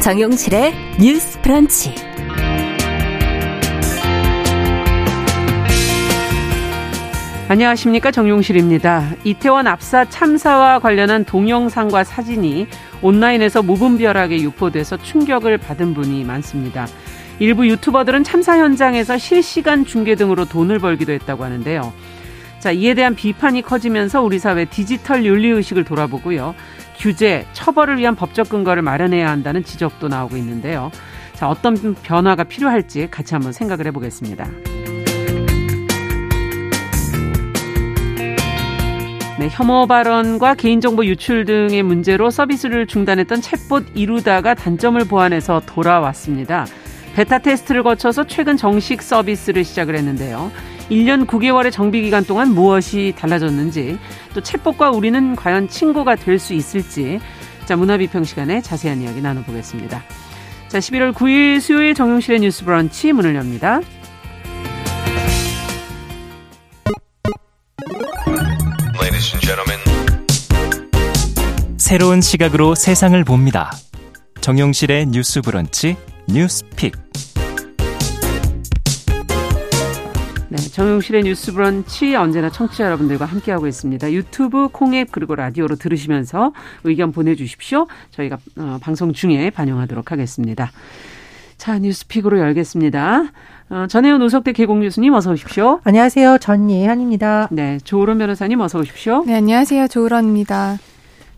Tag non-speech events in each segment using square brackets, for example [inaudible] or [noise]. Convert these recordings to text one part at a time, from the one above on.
정용실의 뉴스 프런치. 안녕하십니까 정용실입니다. 이태원 압사 참사와 관련한 동영상과 사진이 온라인에서 무분별하게 유포돼서 충격을 받은 분이 많습니다. 일부 유튜버들은 참사 현장에서 실시간 중계 등으로 돈을 벌기도 했다고 하는데요. 자, 이에 대한 비판이 커지면서 우리 사회 디지털 윤리 의식을 돌아보고요. 규제, 처벌을 위한 법적 근거를 마련해야 한다는 지적도 나오고 있는데요. 자, 어떤 변화가 필요할지 같이 한번 생각을 해보겠습니다. 네, 혐오 발언과 개인정보 유출 등의 문제로 서비스를 중단했던 챗봇 이루다가 단점을 보완해서 돌아왔습니다. 베타 테스트를 거쳐서 최근 정식 서비스를 시작을 했는데요. 1년 9개월의 정비 기간 동안 무엇이 달라졌는지 또 챗봇과 우리는 과연 친구가 될 수 있을지 자 문화비평 시간에 자세한 이야기 나눠보겠습니다. 자 11월 9일 수요일 정용실의 뉴스 브런치 문을 엽니다. 새로운 시각으로 세상을 봅니다. 정용실의 뉴스 브런치 뉴스 픽. 정용실의 뉴스 브런치 언제나 청취자 여러분들과 함께하고 있습니다. 유튜브, 콩앱 그리고 라디오로 들으시면서 의견 보내주십시오. 저희가 어, 방송 중에 반영하도록 하겠습니다. 자, 뉴스픽으로 열겠습니다. 어, 전혜연 우석대 개공뉴스님 어서 오십시오. 안녕하세요. 전예한입니다. 네, 조으론 변호사님 어서 오십시오. 네, 안녕하세요. 조으론입니다.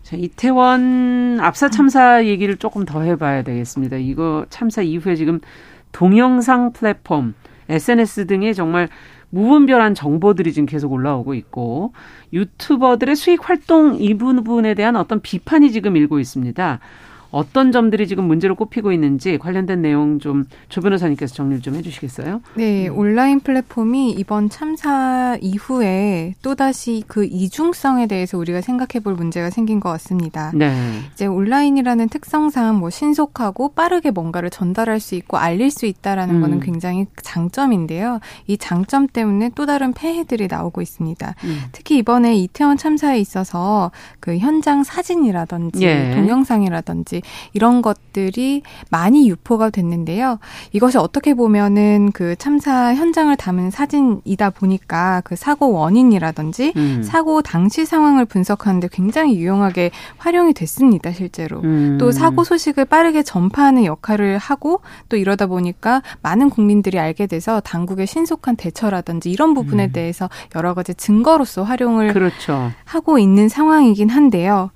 자, 이태원 압사 참사 얘기를 조금 더 해봐야 되겠습니다. 이거 참사 이후에 지금 동영상 플랫폼, SNS 등에 정말 무분별한 정보들이 지금 계속 올라오고 있고 유튜버들의 수익 활동 이 부분에 대한 어떤 비판이 지금 일고 있습니다. 어떤 점들이 지금 문제로 꼽히고 있는지 관련된 내용 좀 조 변호사님께서 정리를 좀 해주시겠어요? 네, 온라인 플랫폼이 이번 참사 이후에 또다시 그 이중성에 대해서 우리가 생각해 볼 문제가 생긴 것 같습니다. 네. 이제 온라인이라는 특성상 뭐 신속하고 빠르게 뭔가를 전달할 수 있고 알릴 수 있다라는 음. 거는 굉장히 장점인데요. 이 장점 때문에 또 다른 폐해들이 나오고 있습니다. 음. 특히 이번에 이태원 참사에 있어서 그 현장 사진이라든지 예. 동영상이라든지 이런 것들이 많이 유포가 됐는데요. 이것이 어떻게 보면은 그 참사 현장을 담은 사진이다 보니까 그 사고 원인이라든지 음. 사고 당시 상황을 분석하는데 굉장히 유용하게 활용이 됐습니다, 실제로. 음. 또 사고 소식을 빠르게 전파하는 역할을 하고 또 이러다 보니까 많은 국민들이 알게 돼서 당국의 신속한 대처라든지 이런 부분에 음. 대해서 여러 가지 증거로서 활용을 그렇죠. 하고 있는 상황이긴 한데요.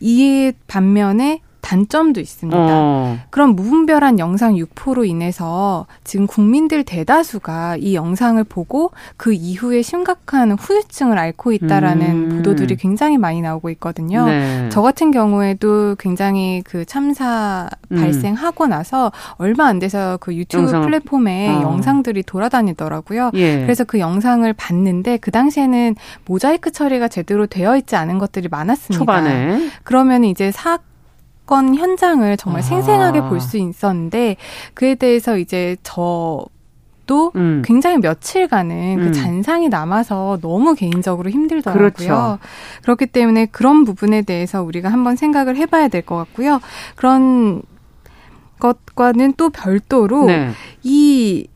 이 반면에 단점도 있습니다. 어. 그런 무분별한 영상 유포로 인해서 지금 국민들 대다수가 이 영상을 보고 그 이후에 심각한 후유증을 앓고 있다라는 음. 보도들이 굉장히 많이 나오고 있거든요. 네. 저 같은 경우에도 굉장히 그 참사 음. 발생하고 나서 얼마 안 돼서 그 유튜브 영상을- 플랫폼에 어. 영상들이 돌아다니더라고요. 예. 그래서 그 영상을 봤는데 그 당시에는 모자이크 처리가 제대로 되어 있지 않은 것들이 많았습니다. 초반에 그러면 이제 사 건 현장을 정말 아. 생생하게 볼 수 있었는데 그에 대해서 이제 저도 음. 굉장히 며칠간은 음. 그 잔상이 남아서 너무 개인적으로 힘들더라고요. 그렇죠. 그렇기 때문에 그런 부분에 대해서 우리가 한번 생각을 해봐야 될 것 같고요. 그런 것과는 또 별도로 네. 이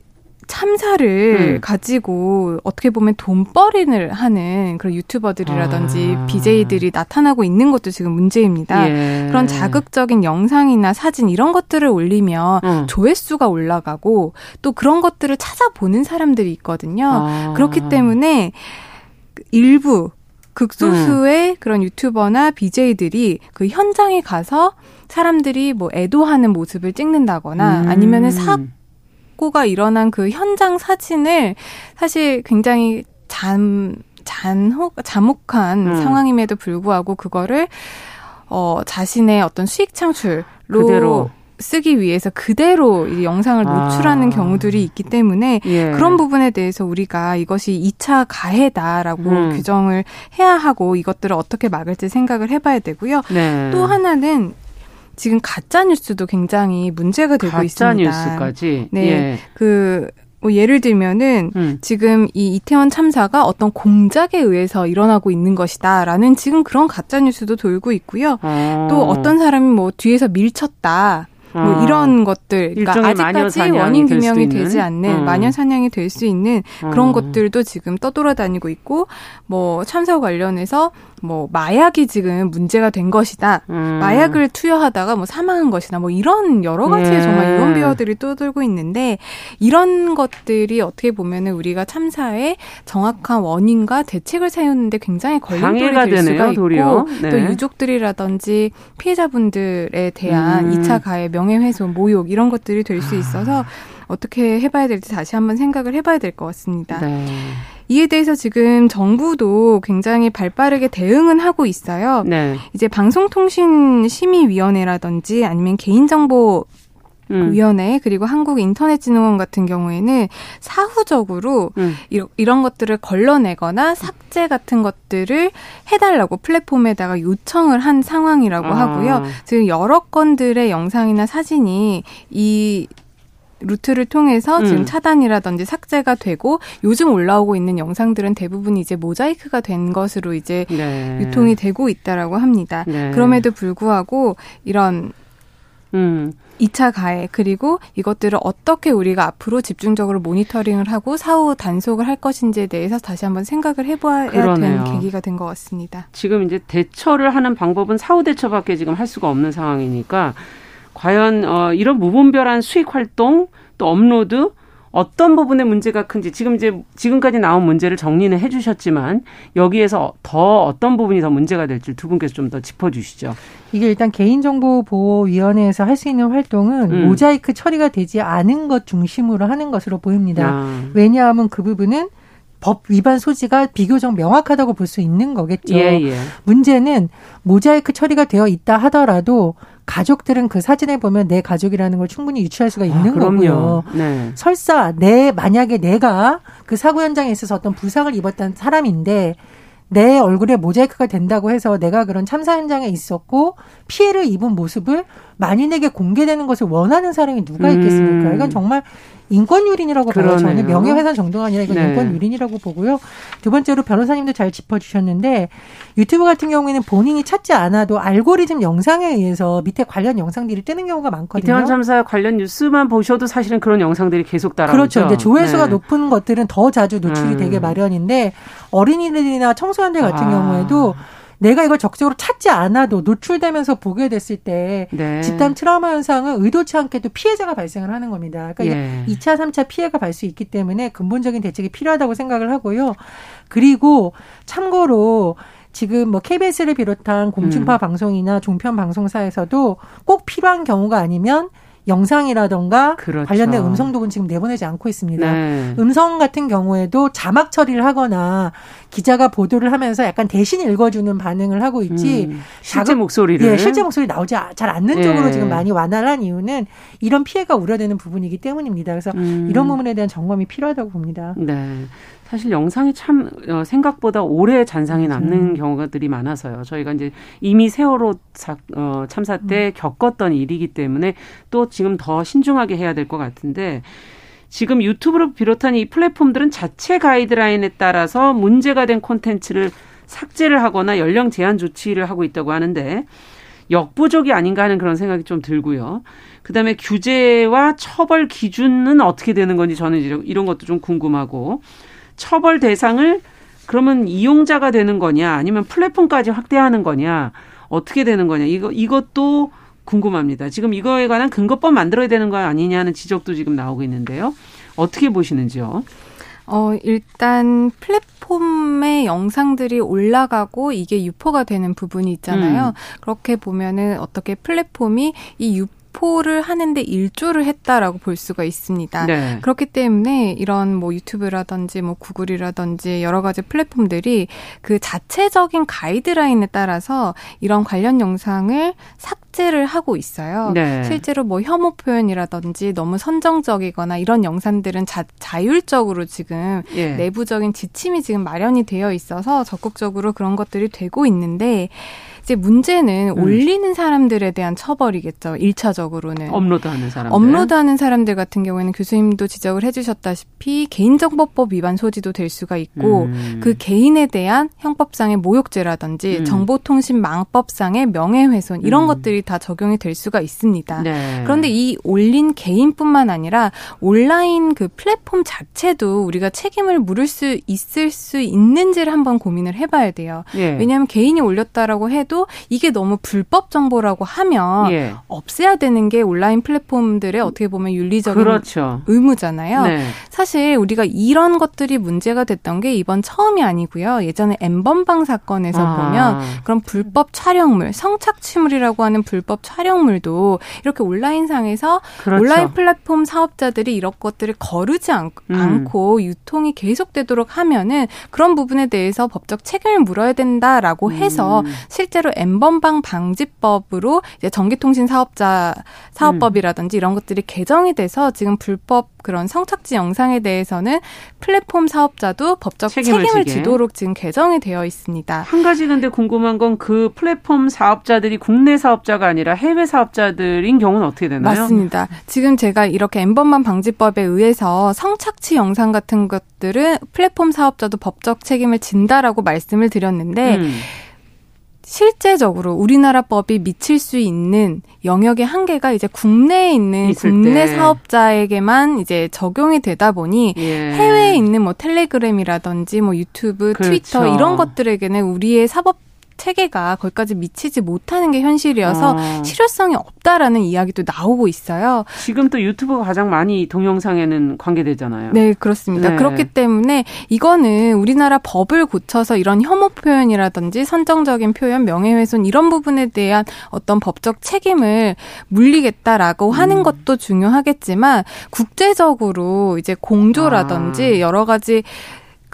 참사를 음. 가지고 어떻게 보면 돈벌이를 하는 그런 유튜버들이라든지 아. BJ들이 나타나고 있는 것도 지금 문제입니다. 예. 그런 자극적인 영상이나 사진 이런 것들을 올리면 어. 조회수가 올라가고 또 그런 것들을 찾아보는 사람들이 있거든요. 아. 그렇기 때문에 일부 극소수의 음. 그런 유튜버나 BJ들이 그 현장에 가서 사람들이 뭐 애도하는 모습을 찍는다거나 음. 아니면은 사 고가 일어난 그 현장 사진을 사실 굉장히 잔 잔혹 자목한 음. 상황임에도 불구하고 그거를 어 자신의 어떤 수익 창출로 그대로. 쓰기 위해서 그대로 이 영상을 아. 노출하는 경우들이 있기 때문에 예. 그런 부분에 대해서 우리가 이것이 2차 가해다라고 음. 규정을 해야 하고 이것들을 어떻게 막을지 생각을 해봐야 되고요. 네. 또 하나는 지금 가짜 뉴스도 굉장히 문제가 되고 가짜 있습니다. 뉴스까지. 네. 예. 그 뭐 예를 들면은 음. 지금 이 이태원 참사가 어떤 공작에 의해서 일어나고 있는 것이다라는 지금 그런 가짜 뉴스도 돌고 있고요. 어. 또 어떤 사람이 뭐 뒤에서 밀쳤다. 뭐 어. 이런 것들 그러니까 아직까지 원인 규명이? 되지 않는 어. 마녀 사냥이 될 수 있는 그런 어. 것들도 지금 떠돌아다니고 있고 뭐 참사 관련해서 뭐 마약이 지금 문제가 된 것이다. 음. 마약을 투여하다가 뭐 사망한 것이나 뭐 이런 여러 가지의 예. 정말 유언 비어들이 떠들고 있는데 이런 것들이 어떻게 보면은 우리가 참사의 정확한 원인과 대책을 세우는데 굉장히 걸림돌이 될 되네요, 수가 있고 도리어. 네. 또 유족들이라든지 피해자분들에 대한 음. 이 2차 가해 명예훼손 모욕 이런 것들이 될 수 있어서 어떻게 해봐야 될지 다시 한번 생각을 해봐야 될 것 같습니다. 네. 이에 대해서 지금 정부도 굉장히 발빠르게 대응은 하고 있어요. 네. 이제 방송통신심의위원회라든지 아니면 개인정보 음. 위원회 그리고 한국인터넷진흥원 같은 경우에는 사후적으로 음. 이런, 이런 것들을 걸러내거나 삭제 같은 것들을 해달라고 플랫폼에다가 요청을 한 상황이라고 아. 하고요. 지금 여러 건들의 영상이나 사진이 이 루트를 통해서 음. 지금 차단이라든지 삭제가 되고 요즘 올라오고 있는 영상들은 대부분 이제 모자이크가 된 것으로 이제 네. 유통이 되고 있다라고 합니다. 네. 그럼에도 불구하고 이런 음. 2차 가해 그리고 이것들을 어떻게 우리가 앞으로 집중적으로 모니터링을 하고 사후 단속을 할 것인지에 대해서 다시 한번 생각을 해봐야 그러네요. 되는 계기가 된 것 같습니다. 지금 이제 대처를 하는 방법은 사후 대처밖에 지금 할 수가 없는 상황이니까 과연 어 이런 무분별한 수익 활동 또 업로드 어떤 부분에 문제가 큰지 지금 이제 지금까지 나온 문제를 정리는 해주셨지만 여기에서 더 어떤 부분이 더 문제가 될지 두 분께서 좀 더 짚어주시죠. 이게 일단 개인정보보호위원회에서 할 수 있는 활동은 음. 모자이크 처리가 되지 않은 것 중심으로 하는 것으로 보입니다. 아, 왜냐하면 그 부분은 법 위반 소지가 비교적 명확하다고 볼 수 있는 거겠죠. 예, 예. 문제는 모자이크 처리가 되어 있다 하더라도 가족들은 그 사진에 보면 내 가족이라는 걸 충분히 유추할 수가 있는 아. 거고요. 네. 설사 내 만약에 내가 그 사고 현장에 있어서 어떤 부상을 입었던 사람인데 내 얼굴에 모자이크가 된다고 해서 내가 그런 참사 현장에 있었고 피해를 입은 모습을 만인에게 공개되는 것을 원하는 사람이 누가 있겠습니까? 음. 이건 정말 인권 유린이라고 봐요. 저는 그러네요. 명예훼손 정도가 아니라 이건 네. 인권 유린이라고 보고요. 두 번째로 변호사님도 잘 짚어주셨는데 유튜브 같은 경우에는 본인이 찾지 않아도 알고리즘 영상에 의해서 밑에 관련 영상들이 뜨는 경우가 많거든요. 이태원 참사 관련 뉴스만 보셔도 사실은 그런 영상들이 계속 따라오죠. 그렇죠. 근데 조회수가 네. 높은 것들은 더 자주 노출이 음. 되게 마련인데 어린이들이나 청소년들 같은 아. 경우에도 내가 이걸 적극적으로 찾지 않아도 노출되면서 보게 됐을 때 네. 집단 트라우마 현상은 의도치 않게도 피해자가 발생을 하는 겁니다. 그러니까 예. 2차, 3차 피해가 갈 수 있기 때문에 근본적인 대책이 필요하다고 생각을 하고요. 그리고 참고로 지금 뭐 KBS를 비롯한 공중파 음. 방송이나 종편 방송사에서도 꼭 필요한 경우가 아니면 영상이라던가 그렇죠. 관련된 음성 녹음 지금 내보내지 않고 있습니다. 네. 음성 같은 경우에도 자막 처리를 하거나 기자가 보도를 하면서 약간 대신 읽어주는 반응을 하고 있지. 음, 실제 자극- 목소리를 예, 실제 목소리 나오지 아- 잘 않는 예. 쪽으로 지금 많이 완화를 한 이유는 이런 피해가 우려되는 부분이기 때문입니다. 그래서 음. 이런 부분에 대한 점검이 필요하다고 봅니다. 네. 사실 영상이 참 어, 생각보다 오래 잔상이 남는 음. 경우들이 많아서요. 저희가 이제 이미 세월호 사, 어, 참사 때 음. 겪었던 일이기 때문에 또 지금 더 신중하게 해야 될 것 같은데 지금 유튜브를 비롯한 이 플랫폼들은 자체 가이드라인에 따라서 문제가 된 콘텐츠를 삭제를 하거나 연령 제한 조치를 하고 있다고 하는데 역부족이 아닌가 하는 그런 생각이 좀 들고요. 그다음에 규제와 처벌 기준은 어떻게 되는 건지 저는 이런 것도 좀 궁금하고 처벌 대상을 그러면 이용자가 되는 거냐 아니면 플랫폼까지 확대하는 거냐 어떻게 되는 거냐 이거 이것도 궁금합니다. 지금 이거에 관한 근거법 만들어야 되는 거 아니냐는 지적도 지금 나오고 있는데요. 어떻게 보시는지요? 어, 일단 플랫폼의 영상들이 올라가고 이게 유포가 되는 부분이 있잖아요. 음. 그렇게 보면은 어떻게 플랫폼이 이 유포 를 하는데 일조를 했다라고 볼 수가 있습니다. 네. 그렇기 때문에 이런 뭐 유튜브라든지 뭐 구글이라든지 여러 가지 플랫폼들이 그 자체적인 가이드라인에 따라서 이런 관련 영상을 삭제를 하고 있어요. 네. 실제로 뭐 혐오 표현이라든지 너무 선정적이거나 이런 영상들은 자, 자율적으로 지금 예. 내부적인 지침이 지금 마련이 되어 있어서 적극적으로 그런 것들이 되고 있는데 이제 문제는 음. 올리는 사람들에 대한 처벌이겠죠. 일차적으로는 업로드하는 사람들. 업로드하는 사람들 같은 경우에는 교수님도 지적을 해주셨다시피 개인정보법 위반 소지도 될 수가 있고 음. 그 개인에 대한 형법상의 모욕죄라든지 음. 정보통신망법상의 명예훼손 이런 음. 것들이 다 적용이 될 수가 있습니다. 네. 그런데 이 올린 개인뿐만 아니라 온라인 그 플랫폼 자체도 우리가 책임을 물을 수 있을 수 있는지를 한번 고민을 해봐야 돼요. 예. 왜냐하면 개인이 올렸다라고 해도 이게 너무 불법 정보라고 하면 예. 없애야 되는 게 온라인 플랫폼들의 어떻게 보면 윤리적인 그렇죠. 의무잖아요. 네. 사실 우리가 이런 것들이 문제가 됐던 게 이번 처음이 아니고요. 예전에 엠번방 사건에서 아. 보면 그런 불법 촬영물, 성착취물이라고 하는 불법 촬영물도 이렇게 온라인상에서 그렇죠. 온라인 플랫폼 사업자들이 이런 것들을 거르지 않, 음. 고 유통이 계속되도록 하면은 그런 부분에 대해서 법적 책임을 물어야 된다라고 해서 음. 실제로 엠번방 방지법으로 이제 전기통신 사업자 사업법이라든지 이런 것들이 개정이 돼서 지금 불법 그런 성착취 영상에 대해서는 플랫폼 사업자도 법적 책임을 책임을. 지도록 지금 개정이 되어 있습니다. 한 가지 근데 궁금한 건 그 플랫폼 사업자들이 국내 사업자가 아니라 해외 사업자들인 경우는 어떻게 되나요? 맞습니다. 지금 제가 이렇게 엠번방 방지법에 의해서 성착취 영상 같은 것들은 플랫폼 사업자도 법적 책임을 진다라고 말씀을 드렸는데 음. 실제적으로 우리나라 법이 미칠 수 있는 영역의 한계가 이제 국내에 있는 국내 때. 사업자에게만 이제 적용이 되다 보니 예. 해외에 있는 뭐 텔레그램이라든지 뭐 유튜브, 그렇죠. 트위터 이런 것들에게는 우리의 사법 체계가 거기까지 미치지 못하는 게 현실이어서 어. 실효성이 없다라는 이야기도 나오고 있어요. 지금 또 유튜브가 가장 많이 동영상에는 관계되잖아요. 네, 그렇습니다. 네. 그렇기 때문에 이거는 우리나라 법을 고쳐서 이런 혐오 표현이라든지 선정적인 표현, 명예훼손 이런 부분에 대한 어떤 법적 책임을 물리겠다라고 하는 음. 것도 중요하겠지만 국제적으로 이제 공조라든지 아. 여러 가지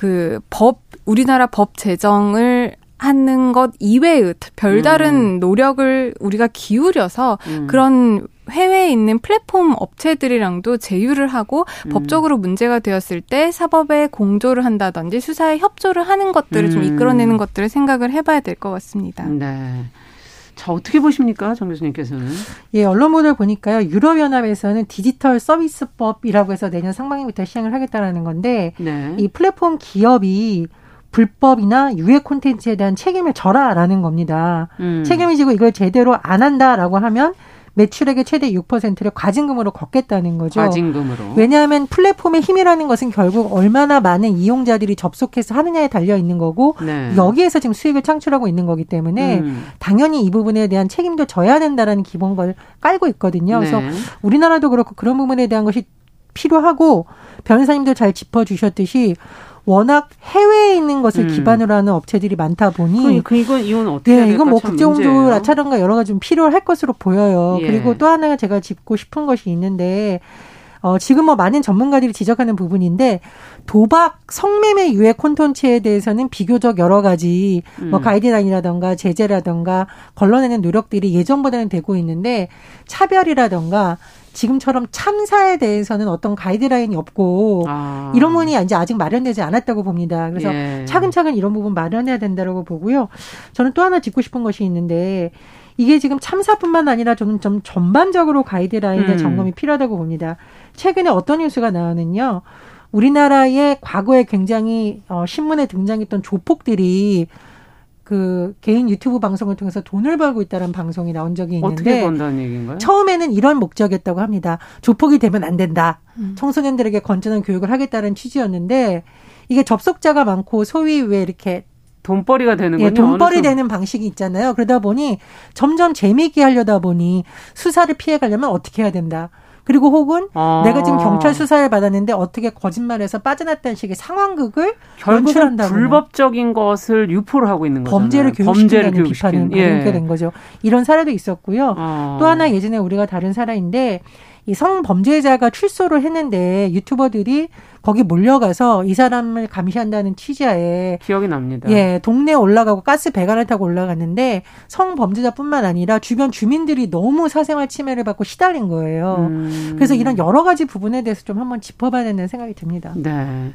그 법, 우리나라 법 제정을 하는 것 이외의 별다른 노력을 우리가 기울여서 음. 그런 해외에 있는 플랫폼 업체들이랑도 제휴를 하고 음. 법적으로 문제가 되었을 때 사법에 공조를 한다든지 수사에 협조를 하는 것들을 좀 음. 이끌어내는 것들을 생각을 해봐야 될 것 같습니다. 네. 자, 어떻게 보십니까? 정 교수님께서는. 예, 언론 보도를 보니까요. 유럽연합에서는 디지털 서비스법이라고 해서 내년 상반기부터 시행을 하겠다라는 건데 네. 이 플랫폼 기업이 불법이나 유해 콘텐츠에 대한 책임을 져라라는 겁니다. 음. 책임을 지고 이걸 제대로 안 한다라고 하면 매출액의 최대 6%를 과징금으로 걷겠다는 거죠. 과징금으로. 왜냐하면 플랫폼의 힘이라는 것은 결국 얼마나 많은 이용자들이 접속해서 하느냐에 달려 있는 거고 네. 여기에서 지금 수익을 창출하고 있는 거기 때문에 음. 당연히 이 부분에 대한 책임도 져야 된다라는 기본 걸 깔고 있거든요. 그래서 네. 우리나라도 그렇고 그런 부분에 대한 것이 필요하고 변호사님도 잘 짚어주셨듯이 워낙 해외에 있는 것을 음. 기반으로 하는 업체들이 많다 보니 그, 그 이건 이건 어떻게 네, 이건 뭐참 국제공조 문제예요. 라차던가 여러 가지 좀 필요할 것으로 보여요. 예. 그리고 또 하나가 제가 짚고 싶은 것이 있는데 어, 지금 뭐 많은 전문가들이 지적하는 부분인데 도박, 성매매 유해 콘텐츠에 대해서는 비교적 여러 가지 뭐 음. 가이드라인이라던가 제재라던가 걸러내는 노력들이 예전보다는 되고 있는데 차별이라던가 지금처럼 참사에 대해서는 어떤 가이드라인이 없고 아. 이런 부분이 이제 아직 마련되지 않았다고 봅니다. 그래서 예. 차근차근 이런 부분 마련해야 된다라고 보고요. 저는 또 하나 짚고 싶은 것이 있는데 이게 지금 참사뿐만 아니라 저는 좀 전반적으로 가이드라인의 음. 점검이 필요하다고 봅니다. 최근에 어떤 뉴스가 나오는요. 우리나라의 과거에 굉장히 어, 신문에 등장했던 조폭들이 그 개인 유튜브 방송을 통해서 돈을 벌고 있다는 방송이 나온 적이 어떻게 있는데? 처음에는 이런 목적이었다고 합니다. 조폭이 되면 안 된다. 음. 청소년들에게 건전한 교육을 하겠다는 취지였는데 이게 접속자가 많고 소위 왜 이렇게 돈벌이가 되는군요. 예, 돈벌이 되는 방식이 있잖아요. 그러다 보니 점점 재미있게 하려다 보니 수사를 피해 가려면 어떻게 해야 된다. 그리고 혹은 아. 내가 지금 경찰 수사를 받았는데 어떻게 거짓말해서 빠져났다는 식의 상황극을 연출한다거나. 불법적인 것을 유포를 하고 있는 거잖아요. 범죄를 교육시킨다는 비판은 예. 받게 된 거죠. 이런 사례도 있었고요. 어. 또 하나 예전에 우리가 다른 사례인데 이 성범죄자가 출소를 했는데 유튜버들이 거기 몰려가서 이 사람을 감시한다는 취지하에 기억이 납니다. 예, 동네에 올라가고 가스 배관을 타고 올라갔는데 성범죄자뿐만 아니라 주변 주민들이 너무 사생활 침해를 받고 시달린 거예요. 음. 그래서 이런 여러 가지 부분에 대해서 좀 한번 짚어봐야 된다는 생각이 듭니다. 네.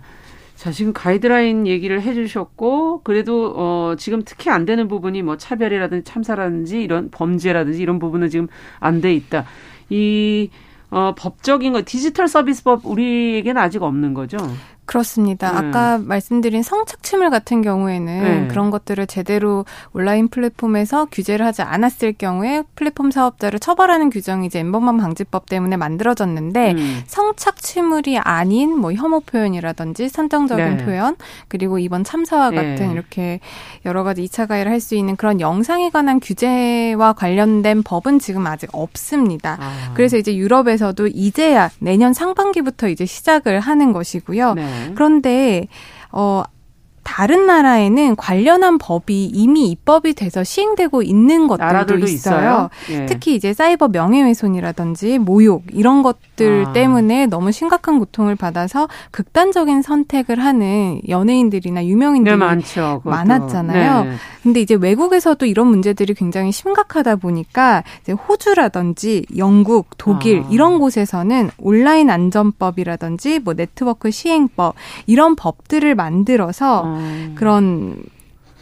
자, 지금 가이드라인 얘기를 해주셨고, 그래도, 어, 지금 특히 안 되는 부분이 뭐 차별이라든지 참사라든지 이런 범죄라든지 이런 부분은 지금 안 돼 있다. 이, 어, 법적인 거, 디지털 서비스법 우리에게는 아직 없는 거죠? 그렇습니다. 네. 아까 말씀드린 성착취물 같은 경우에는 네. 그런 것들을 제대로 온라인 플랫폼에서 규제를 하지 않았을 경우에 플랫폼 사업자를 처벌하는 규정이 이제 엠번방 방지법 때문에 만들어졌는데 음. 성착취물이 아닌 뭐 혐오 표현이라든지 선정적인 네. 표현 그리고 이번 참사와 네. 같은 이렇게 여러 가지 2차 가해를 할 수 있는 그런 영상에 관한 규제와 관련된 법은 지금 아직 없습니다. 아. 그래서 이제 유럽에서도 이제야 내년 상반기부터 이제 시작을 하는 것이고요. 네. 그런데 어 다른 나라에는 관련한 법이 이미 입법이 돼서 시행되고 있는 것들도 있어요. 있어요. 예. 특히 이제 사이버 명예훼손이라든지 모욕 이런 것들 아. 때문에 너무 심각한 고통을 받아서 극단적인 선택을 하는 연예인들이나 유명인들이 네, 많죠. 많았잖아요. 네. 근데 이제 외국에서도 이런 문제들이 굉장히 심각하다 보니까 이제 호주라든지 영국, 독일 아. 이런 곳에서는 온라인 안전법이라든지 뭐 네트워크 시행법 이런 법들을 만들어서 어. 그런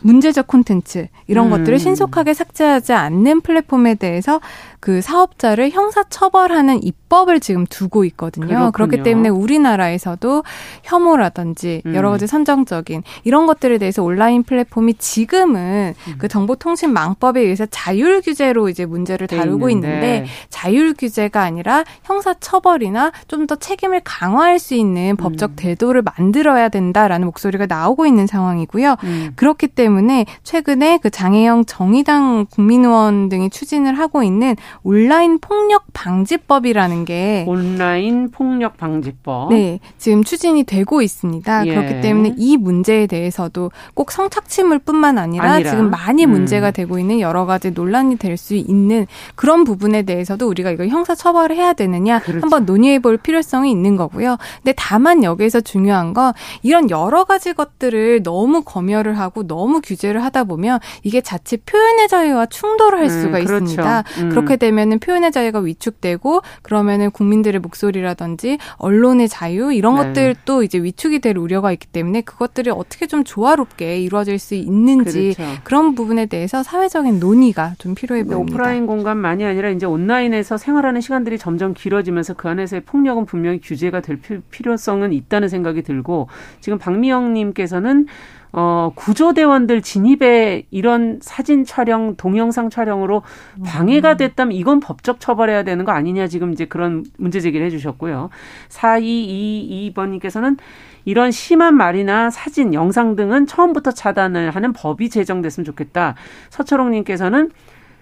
문제적 콘텐츠 이런 음. 것들을 신속하게 삭제하지 않는 플랫폼에 대해서 그 사업자를 형사 처벌하는 입법을 지금 두고 있거든요. 그렇군요. 그렇기 때문에 우리나라에서도 혐오라든지 음. 여러 가지 선정적인 이런 것들에 대해서 온라인 플랫폼이 지금은 음. 그 정보통신망법에 의해서 자율 규제로 이제 문제를 돼 다루고 있는데. 있는데 자율 규제가 아니라 형사 처벌이나 좀 더 책임을 강화할 수 있는 법적 음. 제도를 만들어야 된다라는 목소리가 나오고 있는 상황이고요. 음. 그렇기 때문에 최근에 그 장혜영 정의당 국민의원 등이 추진을 하고 있는 온라인 폭력 방지법이라는 게 온라인 폭력 방지법. 네, 지금 추진이 되고 있습니다. 예. 그렇기 때문에 이 문제에 대해서도 꼭 성착취물뿐만 아니라, 아니라. 지금 많이 음. 문제가 되고 있는 여러 가지 논란이 될 수 있는 그런 부분에 대해서도 우리가 이걸 형사 처벌을 해야 되느냐 그렇죠. 한번 논의해 볼 필요성이 있는 거고요. 근데 다만 여기에서 중요한 건 이런 여러 가지 것들을 너무 검열을 하고 너무 규제를 하다 보면 이게 자칫 표현의 자유와 충돌을 할 음, 수가 그렇죠. 있습니다. 음. 그렇게 되면은 표현의 자유가 위축되고 그러면은 국민들의 목소리라든지 언론의 자유 이런 네. 것들도 이제 위축이 될 우려가 있기 때문에 그것들이 어떻게 좀 조화롭게 이루어질 수 있는지 그렇죠. 그런 부분에 대해서 사회적인 논의가 좀 필요해 보입니다. 오프라인 공간만이 아니라 이제 온라인에서 생활하는 시간들이 점점 길어지면서 그 안에서의 폭력은 분명히 규제가 될 필- 필요성은 있다는 생각이 들고 지금 박미영 님께서는 어, 구조대원들 진입에 이런 사진 촬영, 동영상 촬영으로 방해가 됐다면 이건 법적 처벌해야 되는 거 아니냐 지금 이제 그런 문제 제기를 해주셨고요. 4222번님께서는 이런 심한 말이나 사진, 영상 등은 처음부터 차단을 하는 법이 제정됐으면 좋겠다. 서철홍님께서는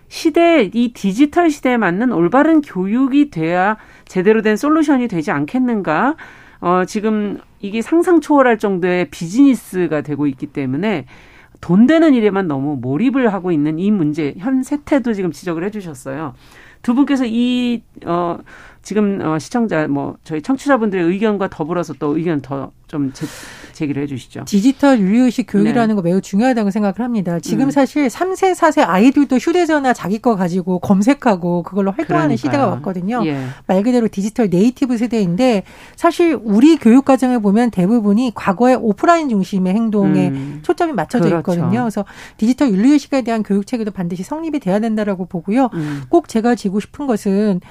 시대, 이 디지털 시대에 맞는 올바른 교육이 돼야 제대로 된 솔루션이 되지 않겠는가. 어, 지금 이게 상상 초월할 정도의 비즈니스가 되고 있기 때문에 돈 되는 일에만 너무 몰입을 하고 있는 이 문제, 현 세태도 지금 지적을 해 주셨어요. 두 분께서 이, 어, 지금, 어, 시청자, 뭐, 저희 청취자분들의 의견과 더불어서 또 의견 더좀 제기를 해 주시죠. 디지털 윤리의식 교육이라는 거 매우 중요하다고 생각을 합니다. 지금 음. 사실 3세, 4세 아이들도 휴대전화 자기 거 가지고 검색하고 그걸로 활동하는 그러니까요. 시대가 왔거든요. 예. 말 그대로 digital native 세대인데 사실 우리 교육 과정을 보면 대부분이 과거의 오프라인 중심의 행동에 음. 초점이 맞춰져 그렇죠. 있거든요. 그래서 디지털 윤리의식에 대한 교육 체계도 반드시 성립이 돼야 된다라고 보고요. 음. 꼭 제가 짚고 싶은 것은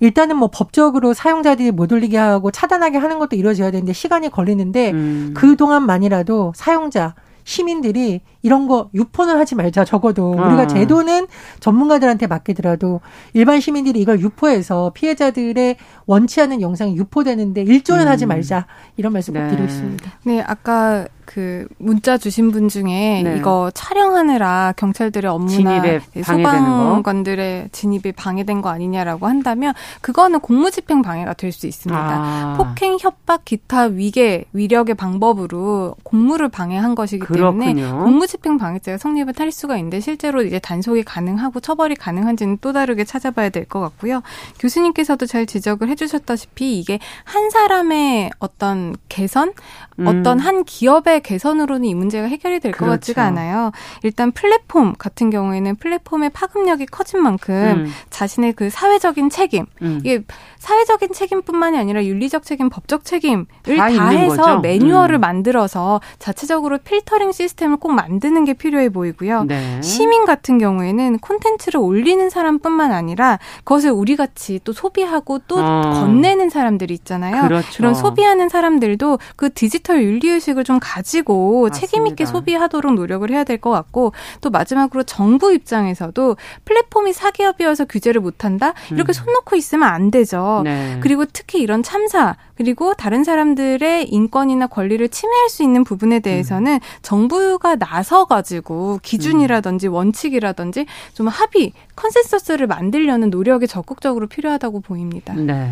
일단은 뭐 법적으로 사용자들이 못 올리게 하고 차단하게 하는 것도 이루어져야 되는데 시간이 걸리는데 음. 그 동안만이라도 사용자 시민들이 이런 거 유포는 하지 말자 적어도 아. 우리가 제도는 전문가들한테 맡기더라도 일반 시민들이 이걸 유포해서 피해자들의 원치 않는 영상이 유포되는데 일조는 음. 하지 말자 이런 말씀 꼭 네. 드리고 싶습니다. 네, 아까 그 문자 주신 분 중에 네. 이거 촬영하느라 경찰들의 업무나 진입에 네. 소방관들의 진입이 방해된 거 아니냐라고 한다면 그거는 공무집행 방해가 될 수 있습니다. 아. 폭행, 협박, 기타 위계, 위력의 방법으로 공무를 방해한 것이기 때문에 그렇군요. 공무집 행 방해죄가 성립을 할 수가 있는데 실제로 이제 단속이 가능하고 처벌이 가능한지는 또 다르게 찾아봐야 될 것 같고요. 교수님께서도 잘 지적을 해주셨다시피 이게 한 사람의 어떤 개선, 음. 어떤 한 기업의 개선으로는 이 문제가 해결이 될것 그렇죠. 같지가 않아요. 일단 플랫폼 같은 경우에는 플랫폼의 파급력이 커진 만큼 음. 자신의 그 사회적인 책임, 음. 이게 사회적인 책임뿐만이 아니라 윤리적 책임, 법적 책임을 다 다 해서 거죠. 매뉴얼을 음. 만들어서 자체적으로 필터링 시스템을 꼭 만 드는 게 필요해 보이고요. 네. 시민 같은 경우에는 콘텐츠를 올리는 사람뿐만 아니라 그것을 우리 같이 또 소비하고 또 어. 건네는 사람들이 있잖아요. 그렇죠. 런 소비하는 사람들도 그 디지털 윤리 의식을 좀 가지고 책임 있게. 소비하도록 노력을 해야 될 것 같고 또 마지막으로 정부 입장에서도 플랫폼이 사기업이어서 규제를 못한다 이렇게 손 놓고 있으면 안 되죠. 음. 네. 그리고 특히 이런 참사 그리고 다른 사람들의 인권이나 권리를 침해할 수 있는 부분에 대해서는 음. 정부가 나서 가지고 기준이라든지 원칙이라든지 좀 합의 consensus를 만들려는 노력이 적극적으로 필요하다고 보입니다. 네.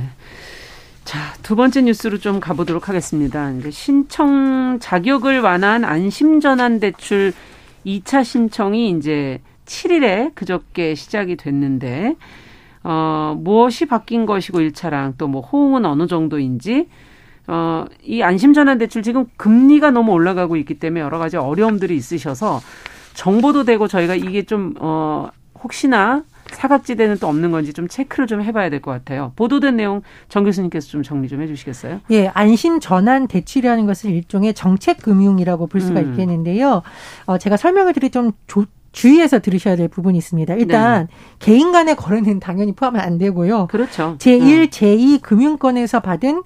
자, 두 번째 뉴스로 좀 가보도록 하겠습니다. 이제 신청 자격을 완화한 안심전환 대출 2차 신청이 이제 7일에 그저께 시작이 됐는데, 어, 무엇이 바뀐 것이고 1차랑 또 뭐 호응은 어느 정도인지, 어, 이 안심전환 대출 지금 금리가 너무 올라가고 있기 때문에 여러 가지 어려움들이 있으셔서 정보도 되고 저희가 이게 좀, 어, 혹시나 사각지대는 또 없는 건지 좀 체크를 좀 해봐야 될 것 같아요. 보도된 내용 정 교수님께서 좀 정리 좀 해주시겠어요? 예, 안심 전환 대출이라는 것은 일종의 정책 금융이라고 볼 수가 음. 있겠는데요. 어, 제가 설명을 드릴 좀 조, 주의해서 들으셔야 될 부분이 있습니다. 일단 네. 개인 간의 거래는 당연히 포함은 안 되고요. 그렇죠. 제1, 제2 금융권에서 받은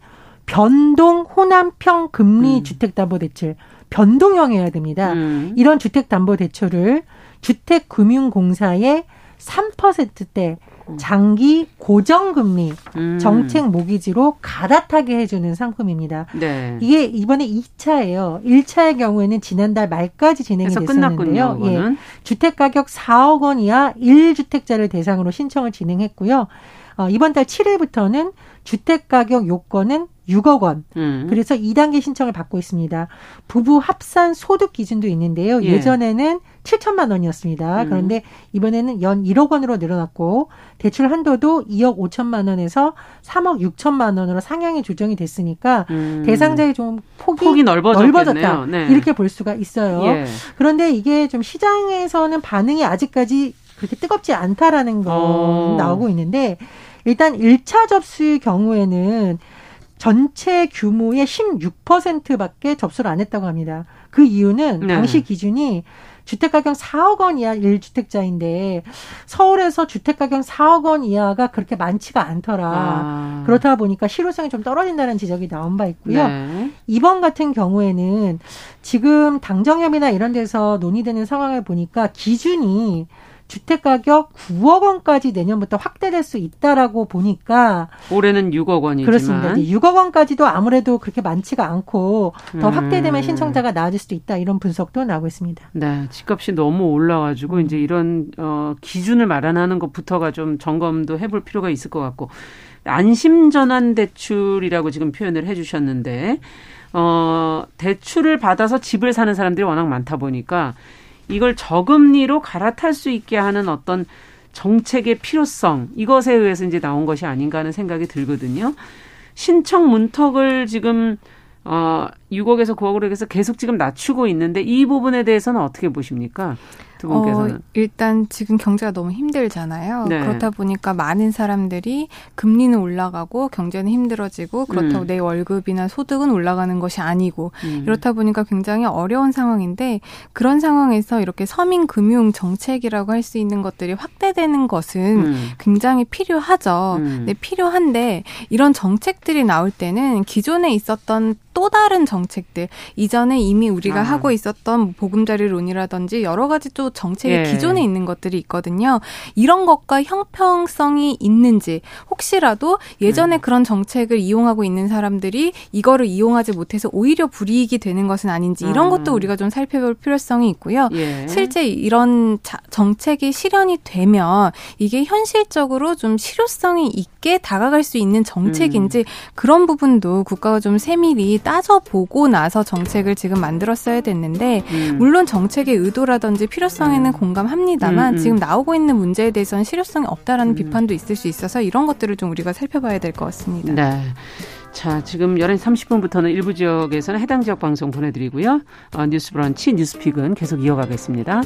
변동 호남평 금리 음. 주택담보대출 변동형이어야 됩니다. 음. 이런 주택담보대출을 주택금융공사의 3%대 장기 고정금리 음. 정책 모기지로 갈아타게 해주는 상품입니다. 네. 이게 이번에 2차예요. 1차의 경우에는 지난달 말까지 진행이 됐었는데요. 끝났군요. 예. 이거는. 주택 가격 4억 원 이하 1주택자를 대상으로 신청을 진행했고요. 어, 이번 달 7일부터는 주택 가격 요건은 6억 원. 음. 그래서 2단계 신청을 받고 있습니다. 부부 합산 소득 기준도 있는데요. 예. 예. 전에는 7천만 원이었습니다. 음. 그런데 이번에는 연 1억 원으로 늘어났고 대출 한도도 2억 5천만 원에서 3억 6천만 원으로 상향이 조정이 됐으니까 음. 대상자의 좀 폭이, 폭이. 넓어졌다. 네. 이렇게 볼 수가 있어요. 예. 그런데 이게 좀 시장에서는 반응이 아직까지 그렇게 뜨겁지 않다라는 거 어. 나오고 있는데 일단 1차 접수의 경우에는 전체 규모의 16%밖에 접수를 안 했다고 합니다. 그 이유는 네. 당시 기준이 주택가격 4억 원 이하 1주택자인데 서울에서 주택가격 4억 원 이하가 그렇게 많지가 않더라. 아. 그렇다 보니까 실효성이 좀 떨어진다는 지적이 나온 바 있고요. 네. 이번 같은 경우에는 지금 당정협이나 이런 데서 논의되는 상황을 보니까 기준이 주택 가격 9억 원까지 내년부터 확대될 수 있다라고 보니까 올해는 6억 원이지만 그렇습니다. 이제 6억 원까지도 아무래도 그렇게 많지가 않고 더 음. 확대되면 신청자가 나아질 수도 있다 이런 분석도 나오고 있습니다. 네, 집값이 너무 올라가지고 음. 이제 이런 어 기준을 마련하는 것부터가 좀 점검도 해볼 필요가 있을 것 같고 안심전환 대출이라고 지금 표현을 해주셨는데 어 대출을 받아서 집을 사는 사람들이 워낙 많다 보니까 이걸 저금리로 갈아탈 수 있게 하는 어떤 정책의 필요성 이것에 의해서 이제 나온 것이 아닌가 하는 생각이 들거든요. 신청 문턱을 지금 어 6억에서 9억으로 해서 계속 지금 낮추고 있는데 이 부분에 대해서는 어떻게 보십니까? 두 분께서는. 어, 일단 지금 경제가 너무 힘들잖아요. 네. 그렇다 보니까 많은 사람들이 금리는 올라가고 경제는 힘들어지고 그렇다고 음. 내 월급이나 소득은 올라가는 것이 아니고 음. 이렇다 보니까 굉장히 어려운 상황인데 그런 상황에서 이렇게 서민 금융 정책이라고 할 수 있는 것들이 확대되는 것은 음. 굉장히 필요하죠. 음. 네, 필요한데 이런 정책들이 나올 때는 기존에 있었던 또 다른 정책들 이전에 이미 우리가 아. 하고 있었던 뭐 보금자리론이라든지 여러 가지 또 정책이 예. 기존에 있는 것들이 있거든요. 이런 것과 형평성이 있는지 혹시라도 예전에 음. 그런 정책을 이용하고 있는 사람들이 이거를 이용하지 못해서 오히려 불이익이 되는 것은 아닌지 이런 아. 것도 우리가 좀 살펴볼 필요성이 있고요. 예. 실제 이런 자- 정책이 실현이 되면 이게 현실적으로 좀 실효성이 있게 다가갈 수 있는 정책인지 그런 부분도 국가가 좀 세밀히 따져보고 나서 정책을 지금 만들었어야 됐는데 음. 물론 정책의 의도라든지 필요성 에는 공감합니다만 음, 음. 지금 나오고 있는 문제에 대해서는 실효성이 없다라는 음. 비판도 있을 수 있어서 이런 것들을 좀 우리가 살펴봐야 될 것 같습니다. 네. 자, 지금 11시 30분부터는 일부 지역에서는 해당 지역 방송 보내드리고요. 어, 뉴스 브런치, 뉴스픽은 계속 이어가겠습니다.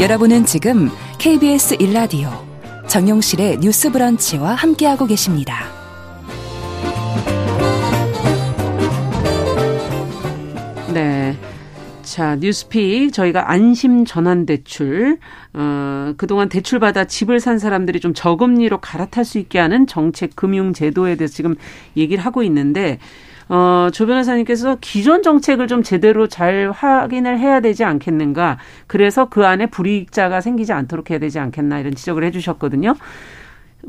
여러분은 지금 KBS 1라디오 정용실의 뉴스 브런치와 함께하고 계십니다. 자, 뉴스픽 저희가 안심 전환 대출 어, 그동안 대출 받아 집을 산 사람들이 좀 저금리로 갈아탈 수 있게 하는 정책 금융 제도에 대해서 지금 얘기를 하고 있는데 어, 조 변호사님께서 기존 정책을 좀 제대로 잘 확인을 해야 되지 않겠는가. 그래서 그 안에 불이익자가 생기지 않도록 해야 되지 않겠나 이런 지적을 해 주셨거든요.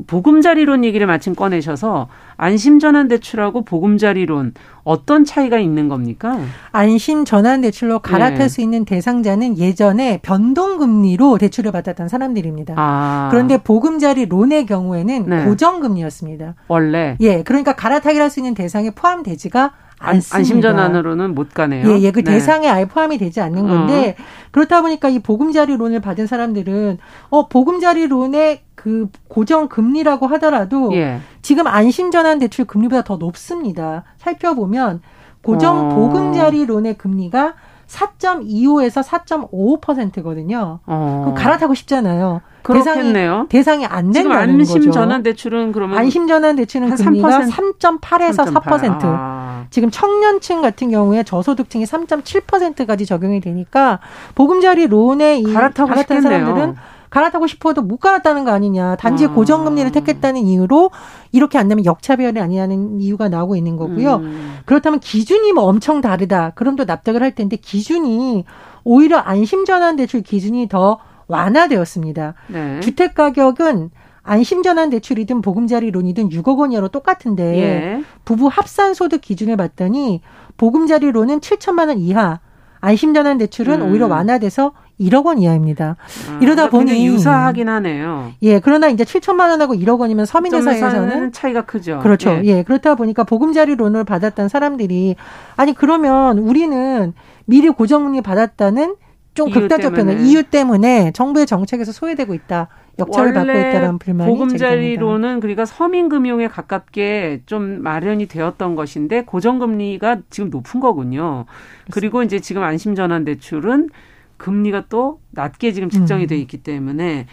보금자리론 얘기를 마침 꺼내셔서 안심전환대출하고 보금자리론 어떤 차이가 있는 겁니까? 안심전환대출로 갈아탈 네. 수 있는 대상자는 예전에 변동금리로 대출을 받았던 사람들입니다. 아, 그런데 보금자리론의 경우에는 네. 고정금리였습니다. 원래 예, 그러니까 갈아타기를 할 수 있는 대상에 포함되지가 안, 않습니다. 안심전환으로는 못 가네요. 예, 예, 그 네. 대상에 아예 포함이 되지 않는 건데 그렇다 보니까 이 보금자리론을 받은 사람들은 어 보금자리론의 그 고정 금리라고 하더라도 예. 지금 안심 전환 대출 금리보다 더 높습니다. 살펴보면 고정 어. 보금자리론의 금리가 4.25에서 4.55%거든요. 어. 그럼 갈아타고 싶잖아요. 그렇겠네요. 대상이 안 지금 된다는 거죠. 안심 전환 대출은 그러면 안심 전환 대출은 한 금리가 3%? 3.8에서 4%. 아. 지금 청년층 같은 경우에 저소득층이 3.7%까지 적용이 되니까 보금자리 론에 이 갈아타고 갈아탄 싶겠네요. 사람들은 갈아타고 싶어도 못 갈았다는 거 아니냐. 단지 아. 고정금리를 택했다는 이유로 이렇게 안 되면 역차별이 아니냐는 이유가 나오고 있는 거고요. 음. 그렇다면 기준이 뭐 엄청 다르다. 그럼 또 납득을 할 텐데 기준이 오히려 안심전환 대출 기준이 더 완화되었습니다. 네. 주택 가격은 안심전환 대출이든 보금자리론이든 6억 원 이하로 똑같은데 예. 부부 합산 소득 기준을 봤더니 보금자리론은 7천만 원 이하, 안심전환 대출은 음. 오히려 완화돼서 1억 원 이하입니다. 아, 이러다 그러니까 보니- 유사하긴 하네요. 예, 그러나 이제 7천만 원하고 1억 원이면 사이에서는 차이가 크죠. 그렇죠. 예. 예. 그렇다 보니까 보금자리론을 받았던 사람들이 아니 그러면 우리는 미리 고정금리 받았다는 좀 극단적. 편은 이유 때문에 정부의 정책에서 소외되고 있다. 역차를 받고 있다는 불만이. 보금자리로는 그러니까 서민금융에 가깝게 좀 마련이 되었던 것인데 고정금리가 지금 높은 거군요. 그리고 이제 지금 안심전환 대출은 금리가 또 낮게 지금 측정이 음. 돼 있기 때문에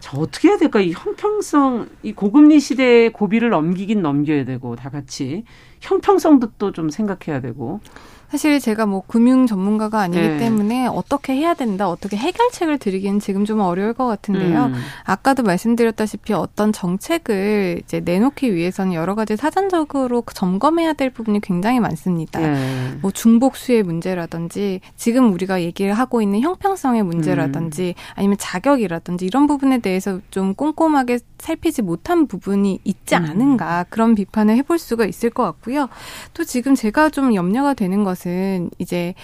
저 어떻게 해야 될까? 이 형평성, 이 고금리 시대의 고비를 넘기긴 넘겨야 되고 다 같이 형평성도 또 좀 생각해야 되고. 사실 제가 뭐 금융 전문가가 아니기 네. 때문에 어떻게 해야 된다, 어떻게 해결책을 드리기는 지금 좀 어려울 것 같은데요. 음. 아까도 말씀드렸다시피 어떤 정책을 이제 내놓기 위해서는 여러 가지 사전적으로 점검해야 될 부분이 굉장히 많습니다. 예. 뭐 중복수의 문제라든지 지금 우리가 얘기를 하고 있는 형평성의 문제라든지 아니면 자격이라든지 이런 부분에 대해서 좀 꼼꼼하게 살피지 못한 부분이 있지 음. 않은가 그런 비판을 해볼 수가 있을 것 같고요. 또 지금 제가 좀 염려가 되는 것은 이제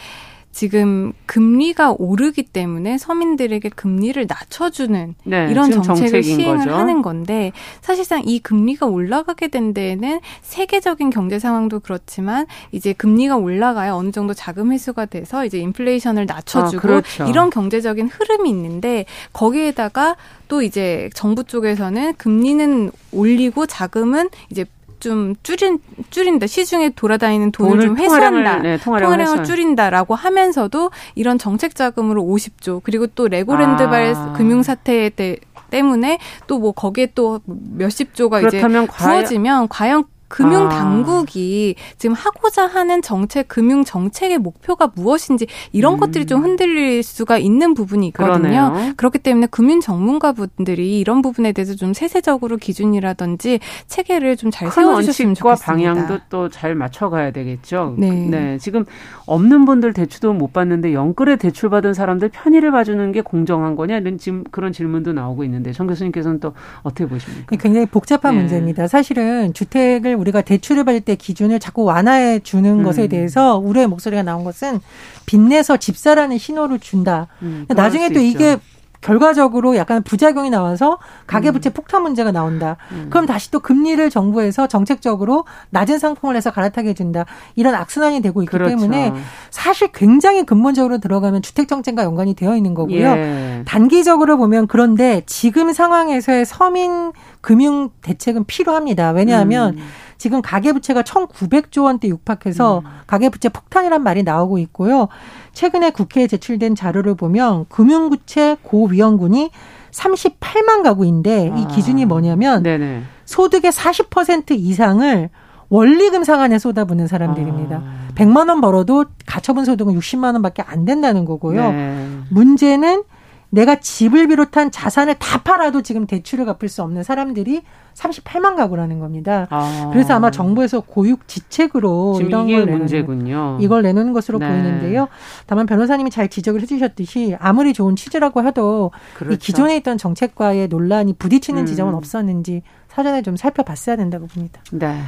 지금 금리가 오르기 때문에 서민들에게 금리를 낮춰주는 네, 이런 정책을 시행을 거죠. 하는 건데 사실상 이 금리가 올라가게 된 데에는 세계적인 경제 상황도 그렇지만 이제 금리가 올라가야 어느 정도 자금 회수가 돼서 이제 인플레이션을 낮춰주고 아, 그렇죠. 이런 경제적인 흐름이 있는데 거기에다가 또 이제 정부 쪽에서는 금리는 올리고 자금은 이제 좀 줄인 줄인다 시중에 돌아다니는 돈을, 좀 회수한다. 통화량을, 네, 통화량을 회수한. 줄인다라고 하면서도 이런 정책 자금으로 50조 그리고 또 레고랜드발 아. 금융 사태 때 때문에 또 뭐 거기에 또 몇십 조가 이제 부어지면 과연 금융 아. 당국이 지금 하고자 하는 정책, 금융 정책의 목표가 무엇인지 이런 음. 것들이 좀 흔들릴 수가 있는 부분이 있거든요. 그러네요. 그렇기 때문에 금융 전문가분들이 이런 부분에 대해서 좀 세세적으로 기준이라든지 체계를 좀잘큰 세워주셨으면 좋겠습니다. 방향도 또 잘 맞춰가야 되겠죠. 네. 지금 없는 분들 대출도 못 받는데 영끌에 대출 받은 사람들 편의를 봐주는 게 공정한 거냐 이런 지금 그런 질문도 나오고 있는데 정 교수님께서는 또 어떻게 보십니까? 굉장히 복잡한 네. 문제입니다. 사실은 주택을 우리가 대출을 받을 때 기준을 자꾸 완화해 주는 음. 것에 대해서 우려의 목소리가 나온 것은 빚내서 집사라는 신호를 준다. 음, 나중에 또수 이게 있죠. 결과적으로 약간 부작용이 나와서 가계부채 음. 폭탄 문제가 나온다. 음. 그럼 다시 또 금리를 정부에서 정책적으로 낮은 상품을 해서 갈아타게 해준다. 이런 악순환이 되고 있기 그렇죠. 때문에 사실 굉장히 근본적으로 들어가면 주택 정책과 연관이 되어 있는 거고요. 예. 단기적으로 보면 그런데 지금 상황에서의 서민 금융 대책은 필요합니다. 왜냐하면 음. 지금 가계부채가 1,900조 원대 육박해서 음. 가계부채 폭탄이란 말이 나오고 있고요. 최근에 국회에 제출된 자료를 보면 금융부채 고위험군이 38만 가구인데 아. 이 기준이 뭐냐면 네네. 소득의 40% 이상을 원리금 상환에 쏟아붓는 사람들입니다. 아. 100만 원 벌어도 가처분 소득은 60만 원밖에 안 된다는 거고요. 네. 문제는 내가 집을 비롯한 자산을 다 팔아도 지금 대출을 갚을 수 없는 사람들이 38만 가구라는 겁니다. 아. 그래서 아마 정부에서 고육 지책으로 이런 걸 문제군요. 이걸 내놓는 것으로 네. 보이는데요. 다만 변호사님이 잘 지적을 해주셨듯이 아무리 좋은 취지라고 해도 그렇죠. 이 기존에 있던 정책과의 논란이 부딪히는 음. 지점은 없었는지 사전에 좀 살펴봤어야 된다고 봅니다. 네.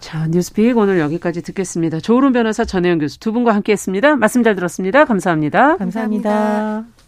자, 뉴스픽 오늘 여기까지 듣겠습니다. 조으론 변호사 전혜영 교수 두 분과 함께했습니다. 말씀 잘 들었습니다. 감사합니다. 감사합니다. 감사합니다.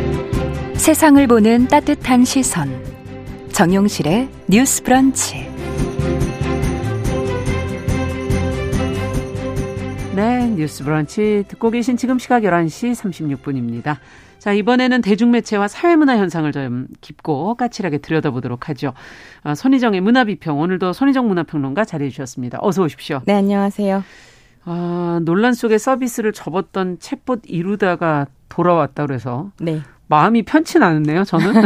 세상을 보는 따뜻한 시선. 정용실의 뉴스 브런치. 네, 뉴스 브런치 듣고 계신 지금 시각 11시 36분입니다. 자, 이번에는 대중매체와 사회문화 현상을 좀 깊고 까칠하게 들여다보도록 하죠. 아, 손희정의 문화비평, 오늘도 손희정 문화평론가 자리해 주셨습니다. 어서 오십시오. 네, 안녕하세요. 아, 논란 속에 서비스를 접었던 챗봇 이루다가 돌아왔다 그래서 네. 마음이 편치 않은데요, 저는. [laughs]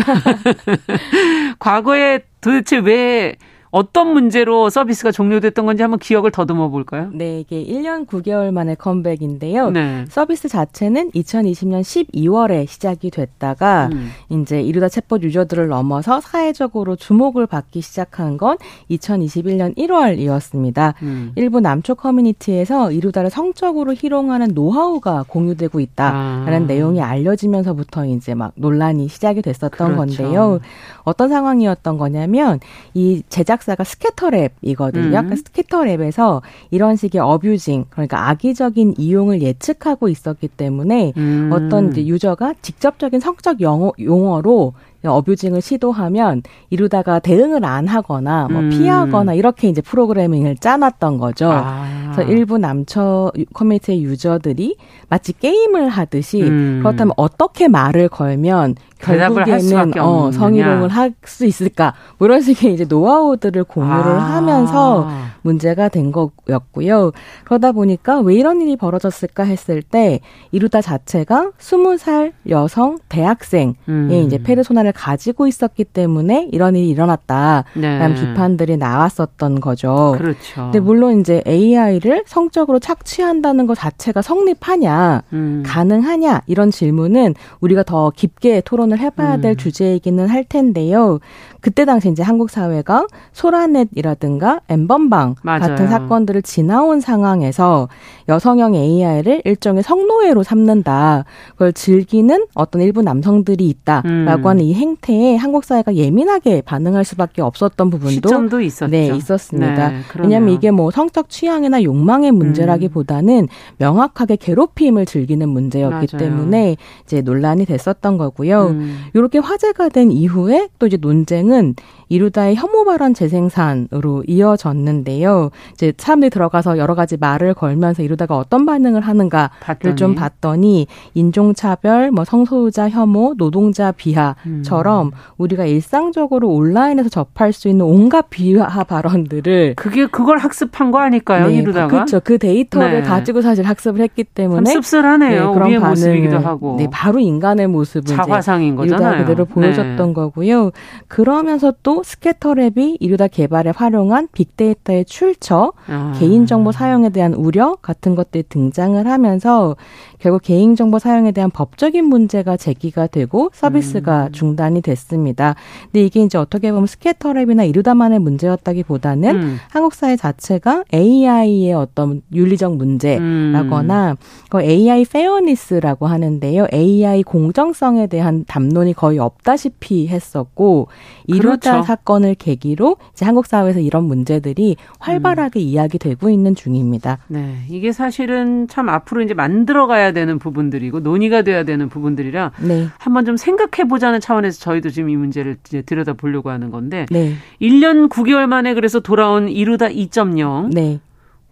[laughs] 과거에 도대체 왜 어떤 문제로 서비스가 종료됐던 건지 한번 기억을 더듬어 볼까요? 네, 이게 1년 9개월 만에 컴백인데요. 네. 서비스 자체는 2020년 12월에 시작이 됐다가 음. 이제 이르다 챗봇 유저들을 넘어서 사회적으로 주목을 받기 시작한 건 2021년 1월이었습니다. 음. 일부 남초 커뮤니티에서 이루다를 성적으로 희롱하는 노하우가 공유되고 있다라는 아. 내용이 알려지면서부터 이제 막 논란이 시작이 됐었던 그렇죠. 건데요. 어떤 상황이었던 거냐면 이 제작 제작사가 스캐터랩이거든요. 음. 그 스캐터랩에서 이런 식의 어뷰징, 그러니까 악의적인 이용을 예측하고 있었기 때문에 음. 어떤 유저가 직접적인 성적 영어, 용어로 어뷰징을 시도하면 이루다가 대응을 안 하거나 뭐 음. 피하거나 이렇게 이제 프로그래밍을 짜놨던 거죠. 아. 그래서 일부 남처 커뮤니티의 유저들이 마치 게임을 하듯이 음. 그렇다면 어떻게 말을 걸면 결국에는 어, 성희롱을 할 수 있을까 뭐 이런 식의 이제 노하우들을 공유를 아. 하면서 문제가 된 거였고요. 그러다 보니까 왜 이런 일이 벌어졌을까 했을 때 이루다 자체가 스무 살 여성 대학생의 음. 이제 페르소나를 가지고 있었기 때문에 이런 일이 일어났다라는 네. 비판들이 나왔었던 거죠. 그렇죠. 근데 물론 이제 AI를 성적으로 착취한다는 것 자체가 성립하냐, 음. 가능하냐 이런 질문은 우리가 더 깊게 토론을 해봐야 될 음. 주제이기는 할 텐데요. 그때 당시 이제 한국 사회가 소라넷이라든가 엠번방. 같은 사건들을 지나온 상황에서 여성형 AI를 일종의 성노예로 삼는다. 그걸 즐기는 어떤 일부 남성들이 있다라고 음. 하는 이 행태에 한국 사회가 예민하게 반응할 수밖에 없었던 부분도 시점도 있었죠. 네, 있었습니다. 네, 왜냐하면 이게 뭐 성적 취향이나 욕망의 문제라기보다는 음. 명확하게 괴롭힘을 즐기는 문제였기 맞아요. 때문에 이제 논란이 됐었던 거고요. 음. 이렇게 화제가 된 이후에 또 이제 논쟁은 는 이루다의 혐오 발언 재생산으로 이어졌는데요. 이제 사람들이 들어가서 여러 가지 말을 걸면서 이루다가 어떤 반응을 하는가를 봤더니. 좀 봤더니 인종차별, 뭐 성소유자 혐오, 노동자 비하처럼 음. 우리가 일상적으로 온라인에서 접할 수 있는 온갖 비하 발언들을 그게 그걸 학습한 거 아닐까요, 네, 이루다가? 그렇죠. 그 데이터를 네. 가지고 사실 학습을 했기 때문에 씁쓸하네요. 네, 그런 모습이기도 하고. 네, 바로 인간의 모습을 자화상인 거잖아요. 그대로 보여줬던 네. 거고요. 그러면서 또또 스캐터랩이 이루다 개발에 활용한 빅데이터의 출처, 아. 개인정보 사용에 대한 우려 같은 것들이 등장을 하면서 결국 개인정보 사용에 대한 법적인 문제가 제기가 되고 서비스가 음. 중단이 됐습니다. 근데 이게 이제 어떻게 보면 스캐터랩이나 이루다만의 문제였다기보다는 음. 한국 사회 자체가 AI의 어떤 윤리적 문제라거나 음. 그 AI 페어니스라고 하는데요. AI 공정성에 대한 담론이 거의 없다시피 했었고 이루다 그렇죠. 사건을 계기로 이제 한국 사회에서 이런 문제들이 활발하게 음. 이야기되고 있는 중입니다. 네, 이게 사실은 참 앞으로 이제 만들어가야 되는 부분들이고 논의가 돼야 되는 부분들이라 네. 한번 좀 생각해 보자는 차원에서 저희도 지금 이 문제를 이제 들여다 보려고 하는 건데 네. 1년 9개월 만에 그래서 돌아온 이루다 2.0 네.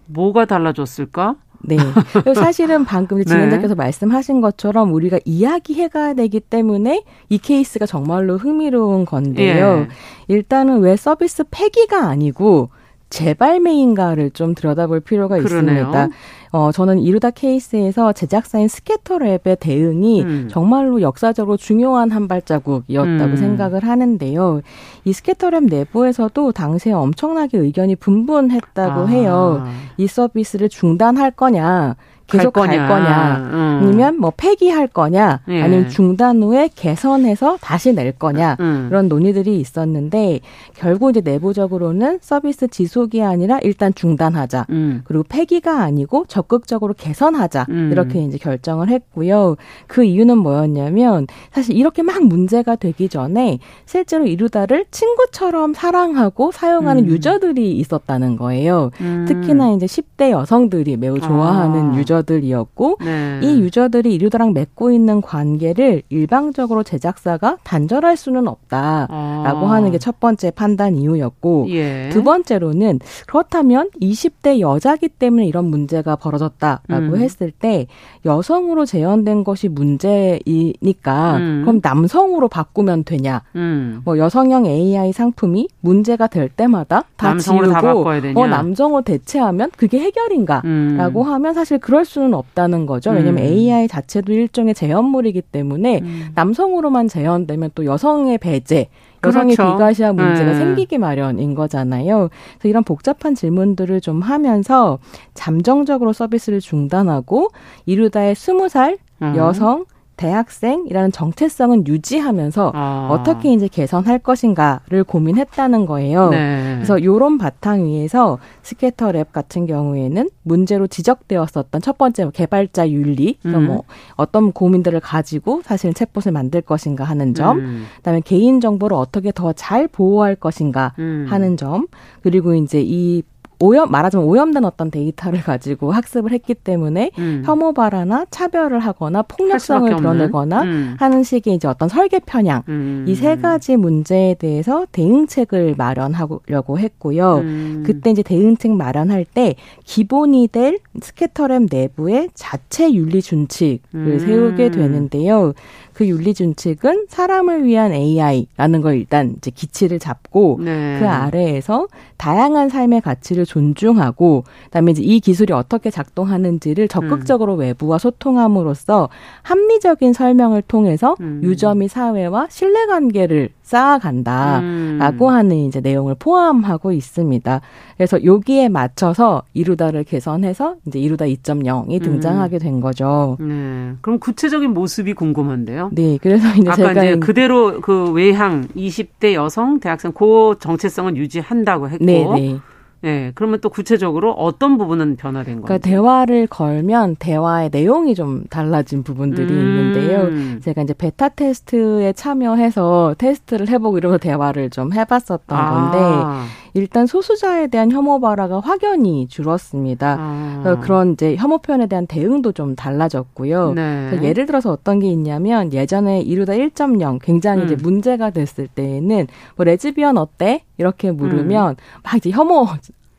뭐가 달라졌을까? 네. 사실은 방금 네. 진행자께서 네. 말씀하신 것처럼 우리가 이야기해가야 되기 때문에 이 케이스가 정말로 흥미로운 건데요. 예. 일단은 왜 서비스 폐기가 아니고 재발매인가를 좀 들여다볼 필요가 그러네요. 있습니다. 어, 저는 이루다 케이스에서 제작사인 스캐터랩의 대응이 음. 정말로 역사적으로 중요한 한 발자국이었다고 음. 생각을 하는데요. 이 스캐터랩 내부에서도 당시에 엄청나게 의견이 분분했다고 아. 해요. 이 서비스를 중단할 거냐, 계속 갈 거냐, 갈 거냐 음. 아니면 뭐 폐기할 거냐 예. 아니면 중단 후에 개선해서 다시 낼 거냐 음. 그런 논의들이 있었는데 결국 이제 내부적으로는 서비스 지속이 아니라 일단 중단하자 음. 그리고 폐기가 아니고 적극적으로 개선하자 음. 이렇게 이제 결정을 했고요 그 이유는 뭐였냐면 사실 이렇게 막 문제가 되기 전에 실제로 이루다를 친구처럼 사랑하고 사용하는 음. 유저들이 있었다는 거예요 음. 특히나 이제 10대 여성들이 매우 좋아하는 아. 유저 유저들이었고 네. 이 유저들이 이루다랑 맺고 있는 관계를 일방적으로 제작사가 단절할 수는 없다라고 아. 하는 게 첫 번째 판단 이유였고 예. 두 번째로는 그렇다면 20대 여자기 때문에 이런 문제가 벌어졌다라고 음. 했을 때 여성으로 재현된 것이 문제이니까 음. 그럼 남성으로 바꾸면 되냐? 음. 뭐 여성형 AI 상품이 문제가 될 때마다 다 지우고 다 어, 남성으로 대체하면 그게 해결인가라고 음. 하면 사실 그럴 그럴 수는 없다는 거죠. 왜냐하면 음. AI 자체도 일종의 재현물이기 때문에 음. 남성으로만 재현되면 또 여성의 배제, 여성의 그렇죠. 비가시화 문제가 네. 생기기 마련인 거잖아요. 그래서 이런 복잡한 질문들을 좀 하면서 잠정적으로 서비스를 중단하고 이루다의 스무 살 음. 여성 대학생이라는 정체성은 유지하면서 아. 어떻게 이제 개선할 것인가를 고민했다는 거예요. 네. 그래서 요런 바탕 위에서 스캐터랩 같은 경우에는 문제로 지적되었었던 첫 번째 개발자 윤리, 음. 뭐 어떤 고민들을 가지고 사실은 챗봇을 만들 것인가 하는 점, 음. 그다음에 개인 정보를 어떻게 더 잘 보호할 것인가 음. 하는 점, 그리고 이제 이 오염 말하자면 오염된 어떤 데이터를 [laughs] 가지고 학습을 했기 때문에 음. 혐오 발화나 차별을 하거나 폭력성을 드러내거나 음. 하는 식의 이제 어떤 설계 편향 음. 이세 가지 문제에 대해서 대응책을 마련하려고 했고요. 음. 그때 이제 대응책 마련할 때 기본이 될 스캐터램 내부의 자체 윤리 준칙을 음. 세우게 되는데요. 그 윤리 준칙은 사람을 위한 AI라는 걸 일단 이제 기치를 잡고 네. 그 아래에서 다양한 삶의 가치를 존중하고 그다음에 이제 이 기술이 어떻게 작동하는지를 적극적으로 음. 외부와 소통함으로써 합리적인 설명을 통해서 음. 유저 및 사회와 신뢰 관계를 쌓아간다라고 음. 하는 이제 내용을 포함하고 있습니다. 그래서 여기에 맞춰서 이루다를 개선해서 이제 이루다 2.0이 등장하게 된 거죠. 네. 그럼 구체적인 모습이 궁금한데요. 네. 그래서 이제 아까 제가 이제 그대로 그 외향 20대 여성 대학생 그 정체성은 유지한다고 했고 네, 네. 네, 그러면 또 구체적으로 어떤 부분은 변화된 거예요? 그러니까 대화를 걸면 대화의 내용이 좀 달라진 부분들이 음. 있는데요. 제가 이제 베타 테스트에 참여해서 테스트를 해보고 이러면서 대화를 좀 해봤었던 아. 건데 일단 소수자에 대한 혐오 발화가 확연히 줄었습니다. 아. 그런 이제 혐오 표현에 대한 대응도 좀 달라졌고요. 네. 예를 들어서 어떤 게 있냐면 예전에 이루다 1.0 굉장히 음. 이제 문제가 됐을 때에는 뭐 레즈비언 어때? 이렇게 물으면 음. 막 이제 혐오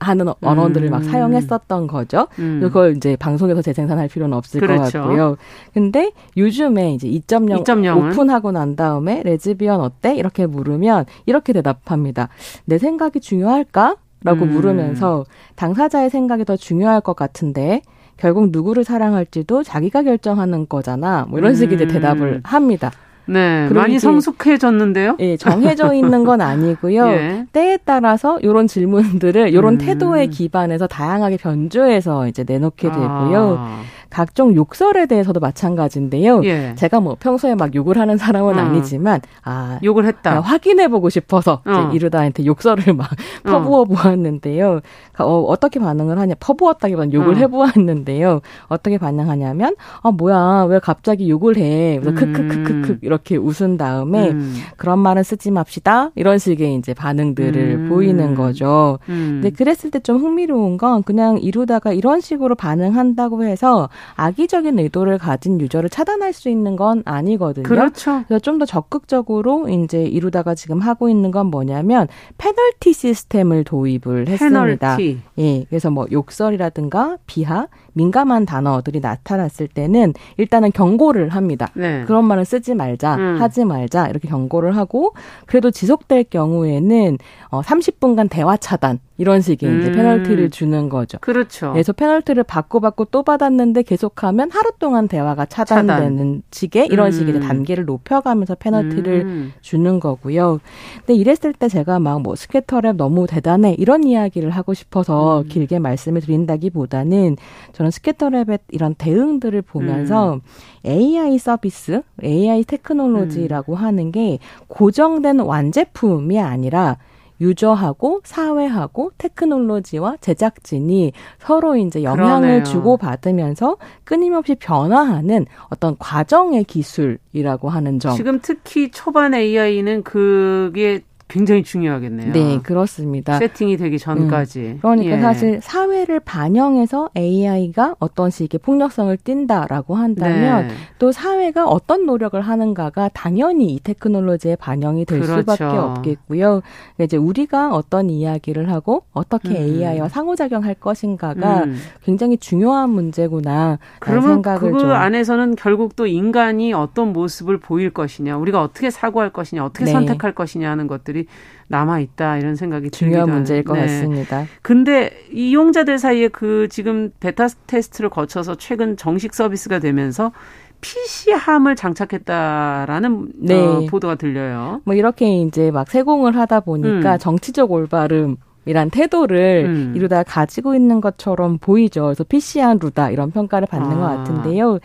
하는 언어들을 음. 막 사용했었던 거죠. 음. 그걸 이제 방송에서 재생산할 필요는 없을 그렇죠. 것 같고요. 근데 요즘에 이제 2.0 2.0은? 오픈하고 난 다음에 레즈비언 어때? 이렇게 물으면 이렇게 대답합니다. 내 생각이 중요할까? 라고 음. 물으면서 당사자의 생각이 더 중요할 것 같은데 결국 누구를 사랑할지도 자기가 결정하는 거잖아. 뭐 이런 식의 음. 대답을 합니다. 네, 많이 성숙해졌는데요. 예, 정해져 있는 건 아니고요. [laughs] 예. 때에 따라서 이런 질문들을 이런 음. 태도에 기반해서 다양하게 변주해서 이제 내놓게 되고요. 아. 각종 욕설에 대해서도 마찬가지인데요. 예. 제가 뭐 평소에 막 욕을 하는 사람은 어. 아니지만 아 욕을 했다. 확인해 보고 싶어서 어. 이루다한테 욕설을 막 어. 퍼부어 보았는데요. 어, 어떻게 반응을 하냐? 퍼부었다기보다는 욕을 어. 해 보았는데요. 어떻게 반응하냐면 아 뭐야 왜 갑자기 욕을 해? 그래서 음. 크크크크크 이렇게 웃은 다음에 음. 그런 말은 쓰지 맙시다 이런 식의 이제 반응들을 음. 보이는 거죠. 음. 근데 그랬을 때 좀 흥미로운 건 그냥 이루다가 이런 식으로 반응한다고 해서 악의적인 의도를 가진 유저를 차단할 수 있는 건 아니거든요. 그렇죠. 그래서 좀 더 적극적으로 이제 이루다가 지금 하고 있는 건 뭐냐면 페널티 시스템을 도입을 했습니다. 페널티. 예. 그래서 뭐 욕설이라든가 비하, 민감한 단어들이 나타났을 때는 일단은 경고를 합니다. 네. 그런 말은 쓰지 말자, 음. 하지 말자 이렇게 경고를 하고 그래도 지속될 경우에는 어 30분간 대화 차단 이런 식의 음. 이제 페널티를 주는 거죠. 그렇죠. 그래서 페널티를 받고 받고 또 받았는데 계속하면 하루 동안 대화가 차단되는 차단. 식의 이런 음. 식의 단계를 높여가면서 페널티를 음. 주는 거고요. 근데 이랬을 때 제가 막 뭐 스캐터랩 너무 대단해 이런 이야기를 하고 싶어서 음. 길게 말씀을 드린다기보다는 저는 스캐터랩의 이런 대응들을 보면서 음. AI 서비스, AI 테크놀로지라고 음. 하는 게 고정된 완제품이 아니라 user하고 사회하고 테크놀로지와 제작진이 서로 이제 영향을 그러네요. 주고 받으면서 끊임없이 변화하는 어떤 과정의 기술이라고 하는 점. 지금 특히 초반 AI는 그게 굉장히 중요하겠네요. 네, 그렇습니다. 세팅이 되기 전까지. 음. 그러니까 예. 사실 사회를 반영해서 AI가 어떤 식의 폭력성을 띈다라고 한다면 네. 또 사회가 어떤 노력을 하는가가 당연히 이 테크놀로지에 반영이 될 그렇죠. 수밖에 없겠고요. 그러니까 이제 우리가 어떤 이야기를 하고 어떻게 음. AI와 상호작용할 것인가가 음. 굉장히 중요한 문제구나. 그러면 생각을 그 좀. 안에서는 결국 또 인간이 어떤 모습을 보일 것이냐, 우리가 어떻게 사고할 것이냐, 어떻게 네. 선택할 것이냐 하는 것들 것들이 남아 있다 이런 생각이 중요한 듭니다. 문제일 것 네. 같습니다. 근데 이용자들 사이에 그 지금 베타 테스트를 거쳐서 최근 정식 서비스가 되면서 PC함을 장착했다라는 네. 어, 보도가 들려요. 뭐 이렇게 이제 막 세공을 하다 보니까 음. 정치적 올바름 이란 태도를 음. 이루다 가지고 있는 것처럼 보이죠. 그래서 PC한 루다 이런 평가를 받는 아. 것 같은데요.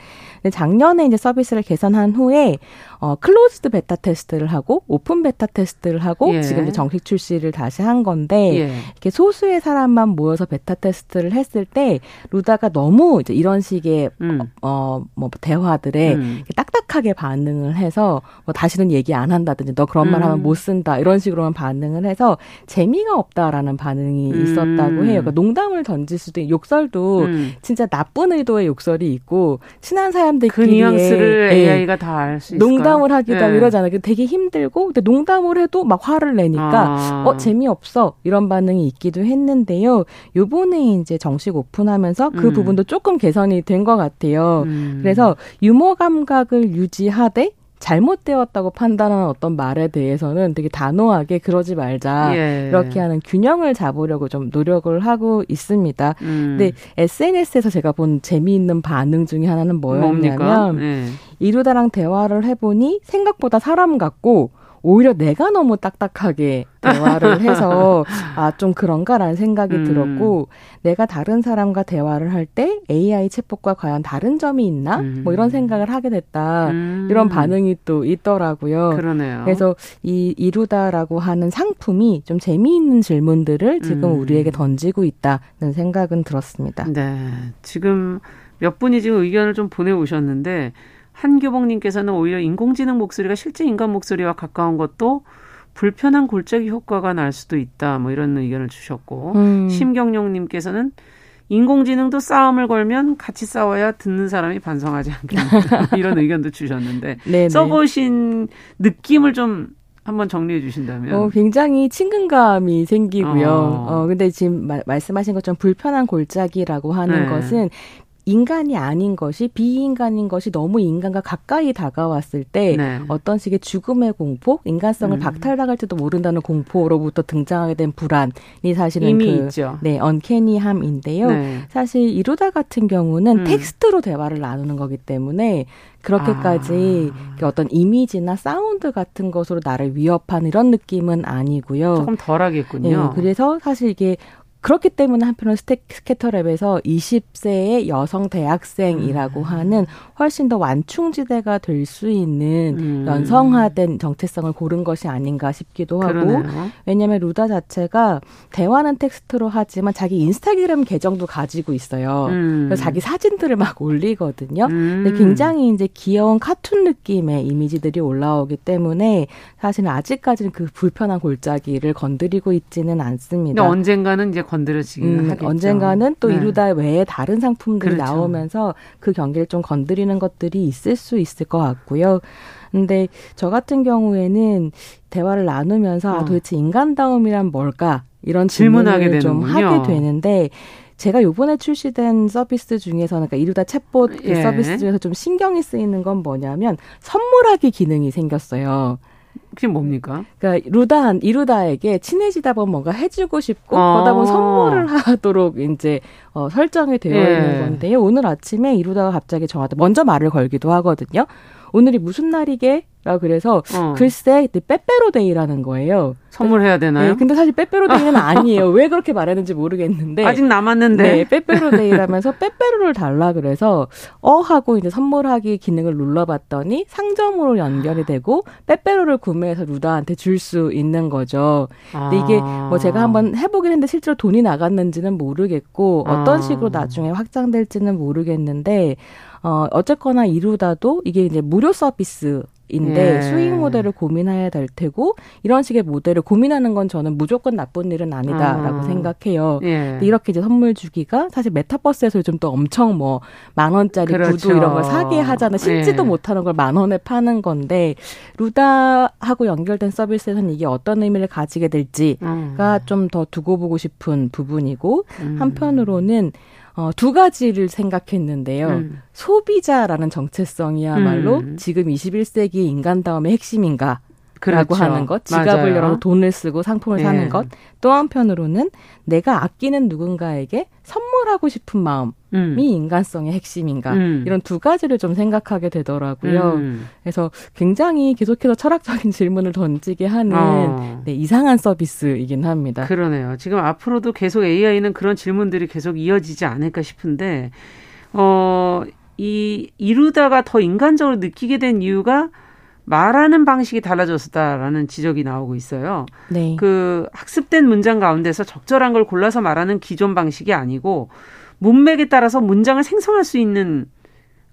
작년에 이제 서비스를 개선한 후에 어, closed beta test를 하고 open beta test를 하고 예. 지금 이제 정식 출시를 다시 한 건데 예. 이렇게 소수의 사람만 모여서 beta test를 했을 때 루다가 너무 이제 이런 식의 음. 어뭐 어, 대화들에 음. 딱딱하게 반응을 해서 뭐 다시는 얘기 안 한다든지 너 그런 말 하면 음. 못 쓴다 이런 식으로만 반응을 해서 재미가 없다라는 반응이 음. 있었다고 해요. 그러니까 농담을 던질 수도 있고 욕설도 음. 진짜 나쁜 의도의 욕설이 있고 친한 사람들끼리 그 뉘앙스를 AI가 다 알 수 있을까요? 농담을 하기도 네. 이러잖아요. 되게 힘들고 근데 농담을 해도 막 화를 내니까 아. 어 재미없어 이런 반응이 있기도 했는데요. 요번에 이제 정식 오픈하면서 그 음. 부분도 조금 개선이 된 것 같아요. 음. 그래서 유머 감각을 유지하되 잘못되었다고 판단하는 어떤 말에 대해서는 되게 단호하게 그러지 말자 예. 이렇게 하는 균형을 잡으려고 좀 노력을 하고 있습니다. 음. 근데 SNS에서 제가 본 재미있는 반응 중에 하나는 뭐였냐면 예. 이루다랑 대화를 해보니 생각보다 사람 같고 오히려 내가 너무 딱딱하게 대화를 [laughs] 해서 아 좀 그런가라는 생각이 음. 들었고 내가 다른 사람과 대화를 할 때 AI 챗봇과 과연 다른 점이 있나 음. 뭐 이런 생각을 하게 됐다 음. 이런 반응이 또 있더라고요. 그러네요. 그래서 이 이루다라고 하는 상품이 좀 재미있는 질문들을 지금 음. 우리에게 던지고 있다는 생각은 들었습니다. 네, 지금 몇 분이 지금 의견을 좀 보내 오셨는데. 한교복님께서는 오히려 인공지능 목소리가 실제 인간 목소리와 가까운 것도 불편한 골짜기 효과가 날 수도 있다. 뭐 이런 의견을 주셨고 음. 심경용님께서는 인공지능도 싸움을 걸면 같이 싸워야 듣는 사람이 반성하지 않겠다. [laughs] 이런 의견도 주셨는데 네네. 써보신 느낌을 좀 한번 정리해 주신다면. 어, 굉장히 친근감이 생기고요. 어. 어 근데 지금 마, 말씀하신 것처럼 불편한 골짜기라고 하는 네. 것은 인간이 아닌 것이 비인간인 것이 너무 인간과 가까이 다가왔을 때 네. 어떤 식의 죽음의 공포, 인간성을 음. 박탈당할지도 모른다는 공포로부터 등장하게 된 불안이 사실은 그 있죠. 네 uncanny함인데요. 네. 사실 이루다 같은 경우는 음. 텍스트로 대화를 나누는 거기 때문에 그렇게까지 아. 어떤 이미지나 사운드 같은 것으로 나를 위협하는 이런 느낌은 아니고요. 조금 덜하겠군요. 네, 그래서 사실 이게 그렇기 때문에 한편으로 스케터랩에서 20세의 여성 대학생이라고 음. 하는 훨씬 더 완충지대가 될 수 있는 음. 연성화된 정체성을 고른 것이 아닌가 싶기도 하고 그러네요. 왜냐하면 루다 자체가 대화는 텍스트로 하지만 자기 인스타그램 계정도 가지고 있어요. 음. 그래서 자기 사진들을 막 [laughs] 올리거든요. 근데 음. 굉장히 이제 귀여운 카툰 느낌의 이미지들이 올라오기 때문에 사실은 아직까지는 그 불편한 골짜기를 건드리고 있지는 않습니다. 언젠가는 이제 건드려지기는 음, 하겠죠. 언젠가는 또 네. 이루다 외에 다른 상품들이 그렇죠. 나오면서 그 경계를 좀 건드리는 것들이 있을 수 있을 것 같고요. 근데 저 같은 경우에는 대화를 나누면서 아, 어. 아, 도대체 인간다움이란 뭘까 이런 질문을 좀 하게 되는데 제가 요번에 출시된 서비스 중에서는 그러니까 이루다 챗봇 그 예. 서비스 중에서 좀 신경이 쓰이는 건 뭐냐면 선물하기 기능이 생겼어요. 그게 뭡니까? 그러니까 루다 이루다에게 친해지다 보면 뭔가 해주고 싶고 어. 그러다 보면 선물을 [laughs] 하도록 이제 어, 설정이 되어 예. 있는 건데요. 오늘 아침에 이루다가 갑자기 저한테 먼저 말을 걸기도 하거든요. 오늘이 무슨 날이게? 라 그래서 어. 글쎄 빼빼로데이라는 거예요. 선물해야 되나요? 네, 근데 사실 빼빼로데이는 [laughs] 아니에요. 왜 그렇게 말했는지 모르겠는데 아직 남았는데 네, 빼빼로데이라면서 빼빼로를 달라 그래서 어 하고 이제 선물하기 기능을 눌러봤더니 상점으로 연결이 되고 빼빼로를 구매해서 루다한테 줄 수 있는 거죠. 근데 이게 뭐 제가 한번 해보긴 했는데 실제로 돈이 나갔는지는 모르겠고 어떤 아. 식으로 나중에 확장될지는 모르겠는데 어 어쨌거나 이루다도 이게 이제 무료 서비스 인데 예. 수익 모델을 고민해야 될 테고 이런 식의 모델을 고민하는 건 저는 무조건 나쁜 일은 아니다라고 아. 생각해요. 예. 이렇게 이제 선물 주기가 사실 메타버스에서 요즘 또 엄청 뭐 만 원짜리 그렇죠. 구두 이런 걸 사게 하잖아. 신지도 예. 못하는 걸 만 원에 파는 건데 루다하고 연결된 서비스에서는 이게 어떤 의미를 가지게 될지가 음. 좀더 두고 보고 싶은 부분이고 음. 한편으로는 어, 두 가지를 생각했는데요. 음. 소비자라는 정체성이야말로 음. 지금 21세기 인간 다음의 핵심인가? 라고 그렇죠. 하는 것, 지갑을 열어서 돈을 쓰고 상품을 예. 사는 것. 또 한편으로는 내가 아끼는 누군가에게 선물하고 싶은 마음이 음. 인간성의 핵심인가. 음. 이런 두 가지를 좀 생각하게 되더라고요. 음. 그래서 굉장히 계속해서 철학적인 [laughs] 질문을 던지게 하는 어. 네, 이상한 서비스이긴 합니다. 그러네요. 지금 앞으로도 계속 AI는 그런 질문들이 계속 이어지지 않을까 싶은데, 어, 이, 이루다가 더 인간적으로 느끼게 된 이유가 말하는 방식이 달라졌다라는 지적이 나오고 있어요. 네. 그 학습된 문장 가운데서 적절한 걸 골라서 말하는 기존 방식이 아니고 문맥에 따라서 문장을 생성할 수 있는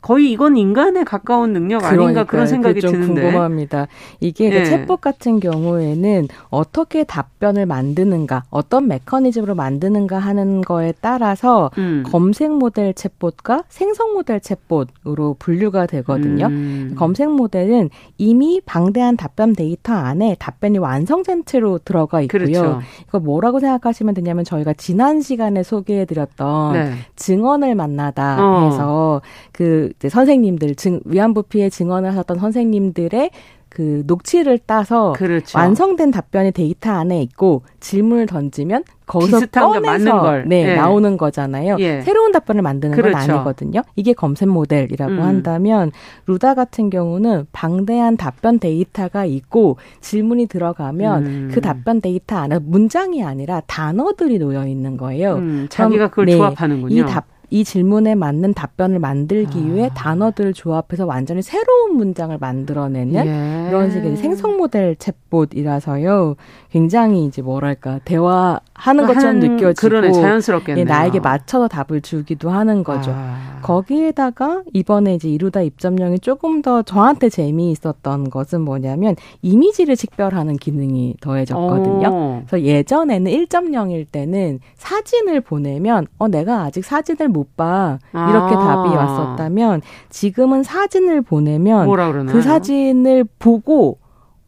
거의 이건 인간에 가까운 능력 아닌가 그런 생각이 좀 드는데 궁금합니다. 이게 그 네. 그 챗봇 같은 경우에는 어떻게 답변을 만드는가, 어떤 메커니즘으로 만드는가 하는 거에 따라서 음. 검색 모델 챗봇과 생성 모델 챗봇으로 분류가 되거든요. 음. 검색 모델은 이미 방대한 답변 데이터 안에 답변이 완성된 채로 들어가 있고요. 그렇죠. 이거 뭐라고 생각하시면 되냐면 저희가 지난 시간에 소개해드렸던 네. 증언을 만나다 어. 해서 그 이제 선생님들 증 위안부 피해 증언을 하셨던 선생님들의 그 녹취를 따서 그렇죠. 완성된 답변이 데이터 안에 있고 질문을 던지면 거기서 꺼내서 네, 예. 나오는 거잖아요. 예. 새로운 답변을 만드는 그렇죠. 건 아니거든요. 이게 검색 모델이라고 음. 한다면 루다 같은 경우는 방대한 답변 데이터가 있고 질문이 들어가면 음. 그 답변 데이터 안에 문장이 아니라 단어들이 놓여 있는 거예요. 음, 자기가 그걸 네, 조합하는군요. 이 답, 이 질문에 맞는 답변을 만들기 아. 위해 단어들을 조합해서 완전히 새로운 문장을 만들어내는 예. 이런 식의 생성 모델 챗봇이라서요. 굉장히 이제 뭐랄까 대화하는 것처럼 느껴지고 그러네, 자연스럽게 예, 나에게 맞춰서 답을 주기도 하는 거죠. 아. 거기에다가 이번에 이제 이루다 입점령이 조금 더 저한테 재미있었던 것은 뭐냐면 이미지를 식별하는 기능이 더해졌거든요. 오. 그래서 예전에는 1.0일 때는 사진을 보내면 어 내가 아직 사진을 못 봐. 이렇게 아. 답이 왔었다면 지금은 사진을 보내면 그 사진을 보고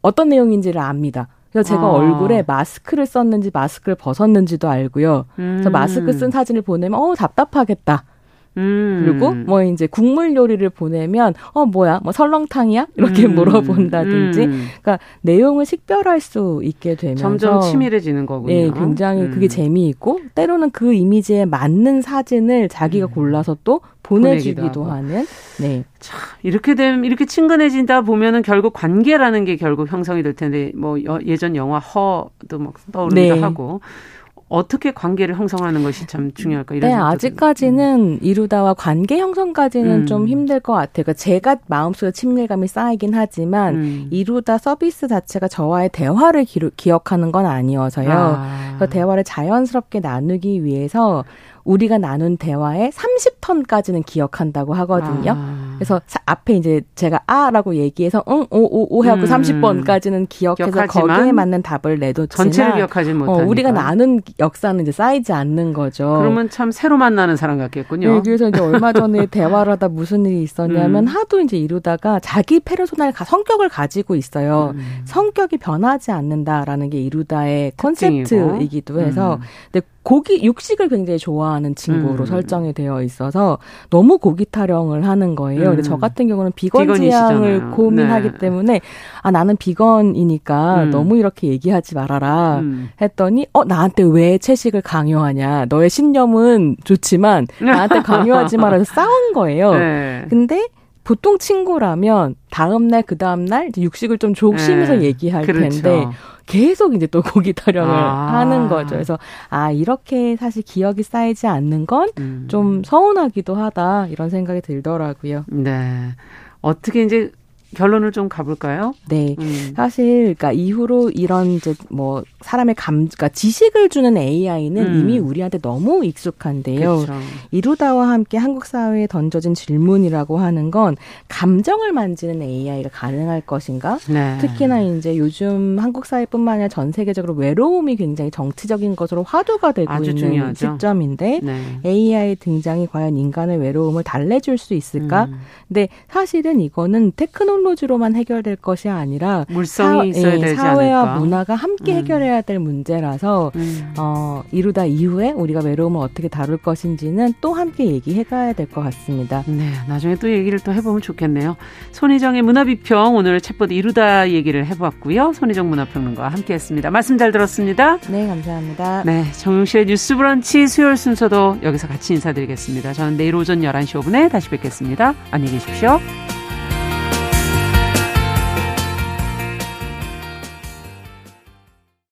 어떤 내용인지를 압니다. 그래서 제가 아. 얼굴에 마스크를 썼는지 마스크를 벗었는지도 알고요. 음. 그래서 마스크 쓴 사진을 보내면 어 답답하겠다. 음. 그리고 뭐 이제 국물 요리를 보내면 어 뭐야 뭐 설렁탕이야 이렇게 음. 물어본다든지 음. 그러니까 내용을 식별할 수 있게 되면서 점점 치밀해지는 거군요. 네, 굉장히 음. 그게 재미있고 때로는 그 이미지에 맞는 사진을 자기가 음. 골라서 또 보내주기도 하는. 네. 참 이렇게 되면 이렇게 친근해진다 보면은 결국 관계라는 게 결국 형성이 될 텐데 뭐 예전 영화 허도 막 떠오르기도 네. 하고 어떻게 관계를 형성하는 것이 참 중요할까 이런 네, 아직까지는 이루다와 관계 형성까지는 음. 좀 힘들 것 같아요. 그러니까 제가 마음속에 친밀감이 쌓이긴 하지만 음. 이루다 서비스 자체가 저와의 대화를 기, 억하는 건 아니어서요. 아. 그 대화를 자연스럽게 나누기 위해서 우리가 나눈 대화의 30턴까지는 기억한다고 하거든요. 아. 그래서 앞에 이제 제가 아라고 얘기해서 응, 오, 오, 오 하고 음. 30번까지는 기억해서 거기에 맞는 답을 내도 전체를 기억하지 못하니까. 어, 우리가 나눈 역사는 이제 쌓이지 않는 거죠. 그러면 참 새로 만나는 사람 같겠군요. 네, 그래서 이제 얼마 전에 [laughs] 대화를 하다 무슨 일이 있었냐면 음. 하도 이제 이루다가 자기 페르소나의 성격을 가지고 있어요. 음. 성격이 변하지 않는다라는 게 이루다의 컨셉트이기도 해서 음. 근데 고기 육식을 굉장히 좋아하는 친구로 음. 설정이 되어 있어서 너무 고기 타령을 하는 거예요. 음. 근데 저 같은 경우는 비건 지향을 고민하기 네. 때문에 아 나는 비건이니까 음. 너무 이렇게 얘기하지 말아라 음. 했더니 어 나한테 왜 채식을 강요하냐? 너의 신념은 좋지만 나한테 [laughs] 강요하지 말아서 싸운 거예요. 네. 근데 보통 친구라면 다음날 그 다음날 육식을 좀 조심해서 네. 얘기할 그렇죠. 텐데 계속 이제 또 고기 타령을 아. 하는 거죠. 그래서 아 이렇게 사실 기억이 쌓이지 않는 건좀 음. 서운하기도 하다 이런 생각이 들더라고요. 네. 어떻게 이제 결론을 좀 가볼까요? 네. 음. 사실, 그러니까 이후로 이런 이제 뭐 사람의 감, 그러니까 지식을 주는 AI는 음. 이미 우리한테 너무 익숙한데요. 그렇죠. 이루다와 함께 한국 사회에 던져진 질문이라고 하는 건 감정을 만지는 AI가 가능할 것인가? 네. 특히나 이제 요즘 한국 사회뿐만 아니라 전 세계적으로 외로움이 굉장히 정치적인 것으로 화두가 되고 있는 중요하죠. 시점인데 네. AI 등장이 과연 인간의 외로움을 달래줄 수 있을까? 음. 근데 사실은 이거는 테크놀 테크놀로지로만 해결될 것이 아니라 물성이 사, 있어야 예, 되지 사회와 않을까? 문화가 함께 음. 해결해야 될 문제라서 음. 어, 이루다 이후에 우리가 외로움을 어떻게 다룰 것인지는 또 함께 얘기해가야 될 것 같습니다. 네, 나중에 또 얘기를 또 해보면 좋겠네요. 손희정의 문화비평 오늘 챗봇 이루다 얘기를 해보았고요. 손희정 문화평론가와 함께했습니다. 말씀 잘 들었습니다. 네, 감사합니다. 네, 정용실의 뉴스브런치 수요일 순서도 여기서 같이 인사드리겠습니다. 저는 내일 오전 11시 5분에 다시 뵙겠습니다. 안녕히 계십시오.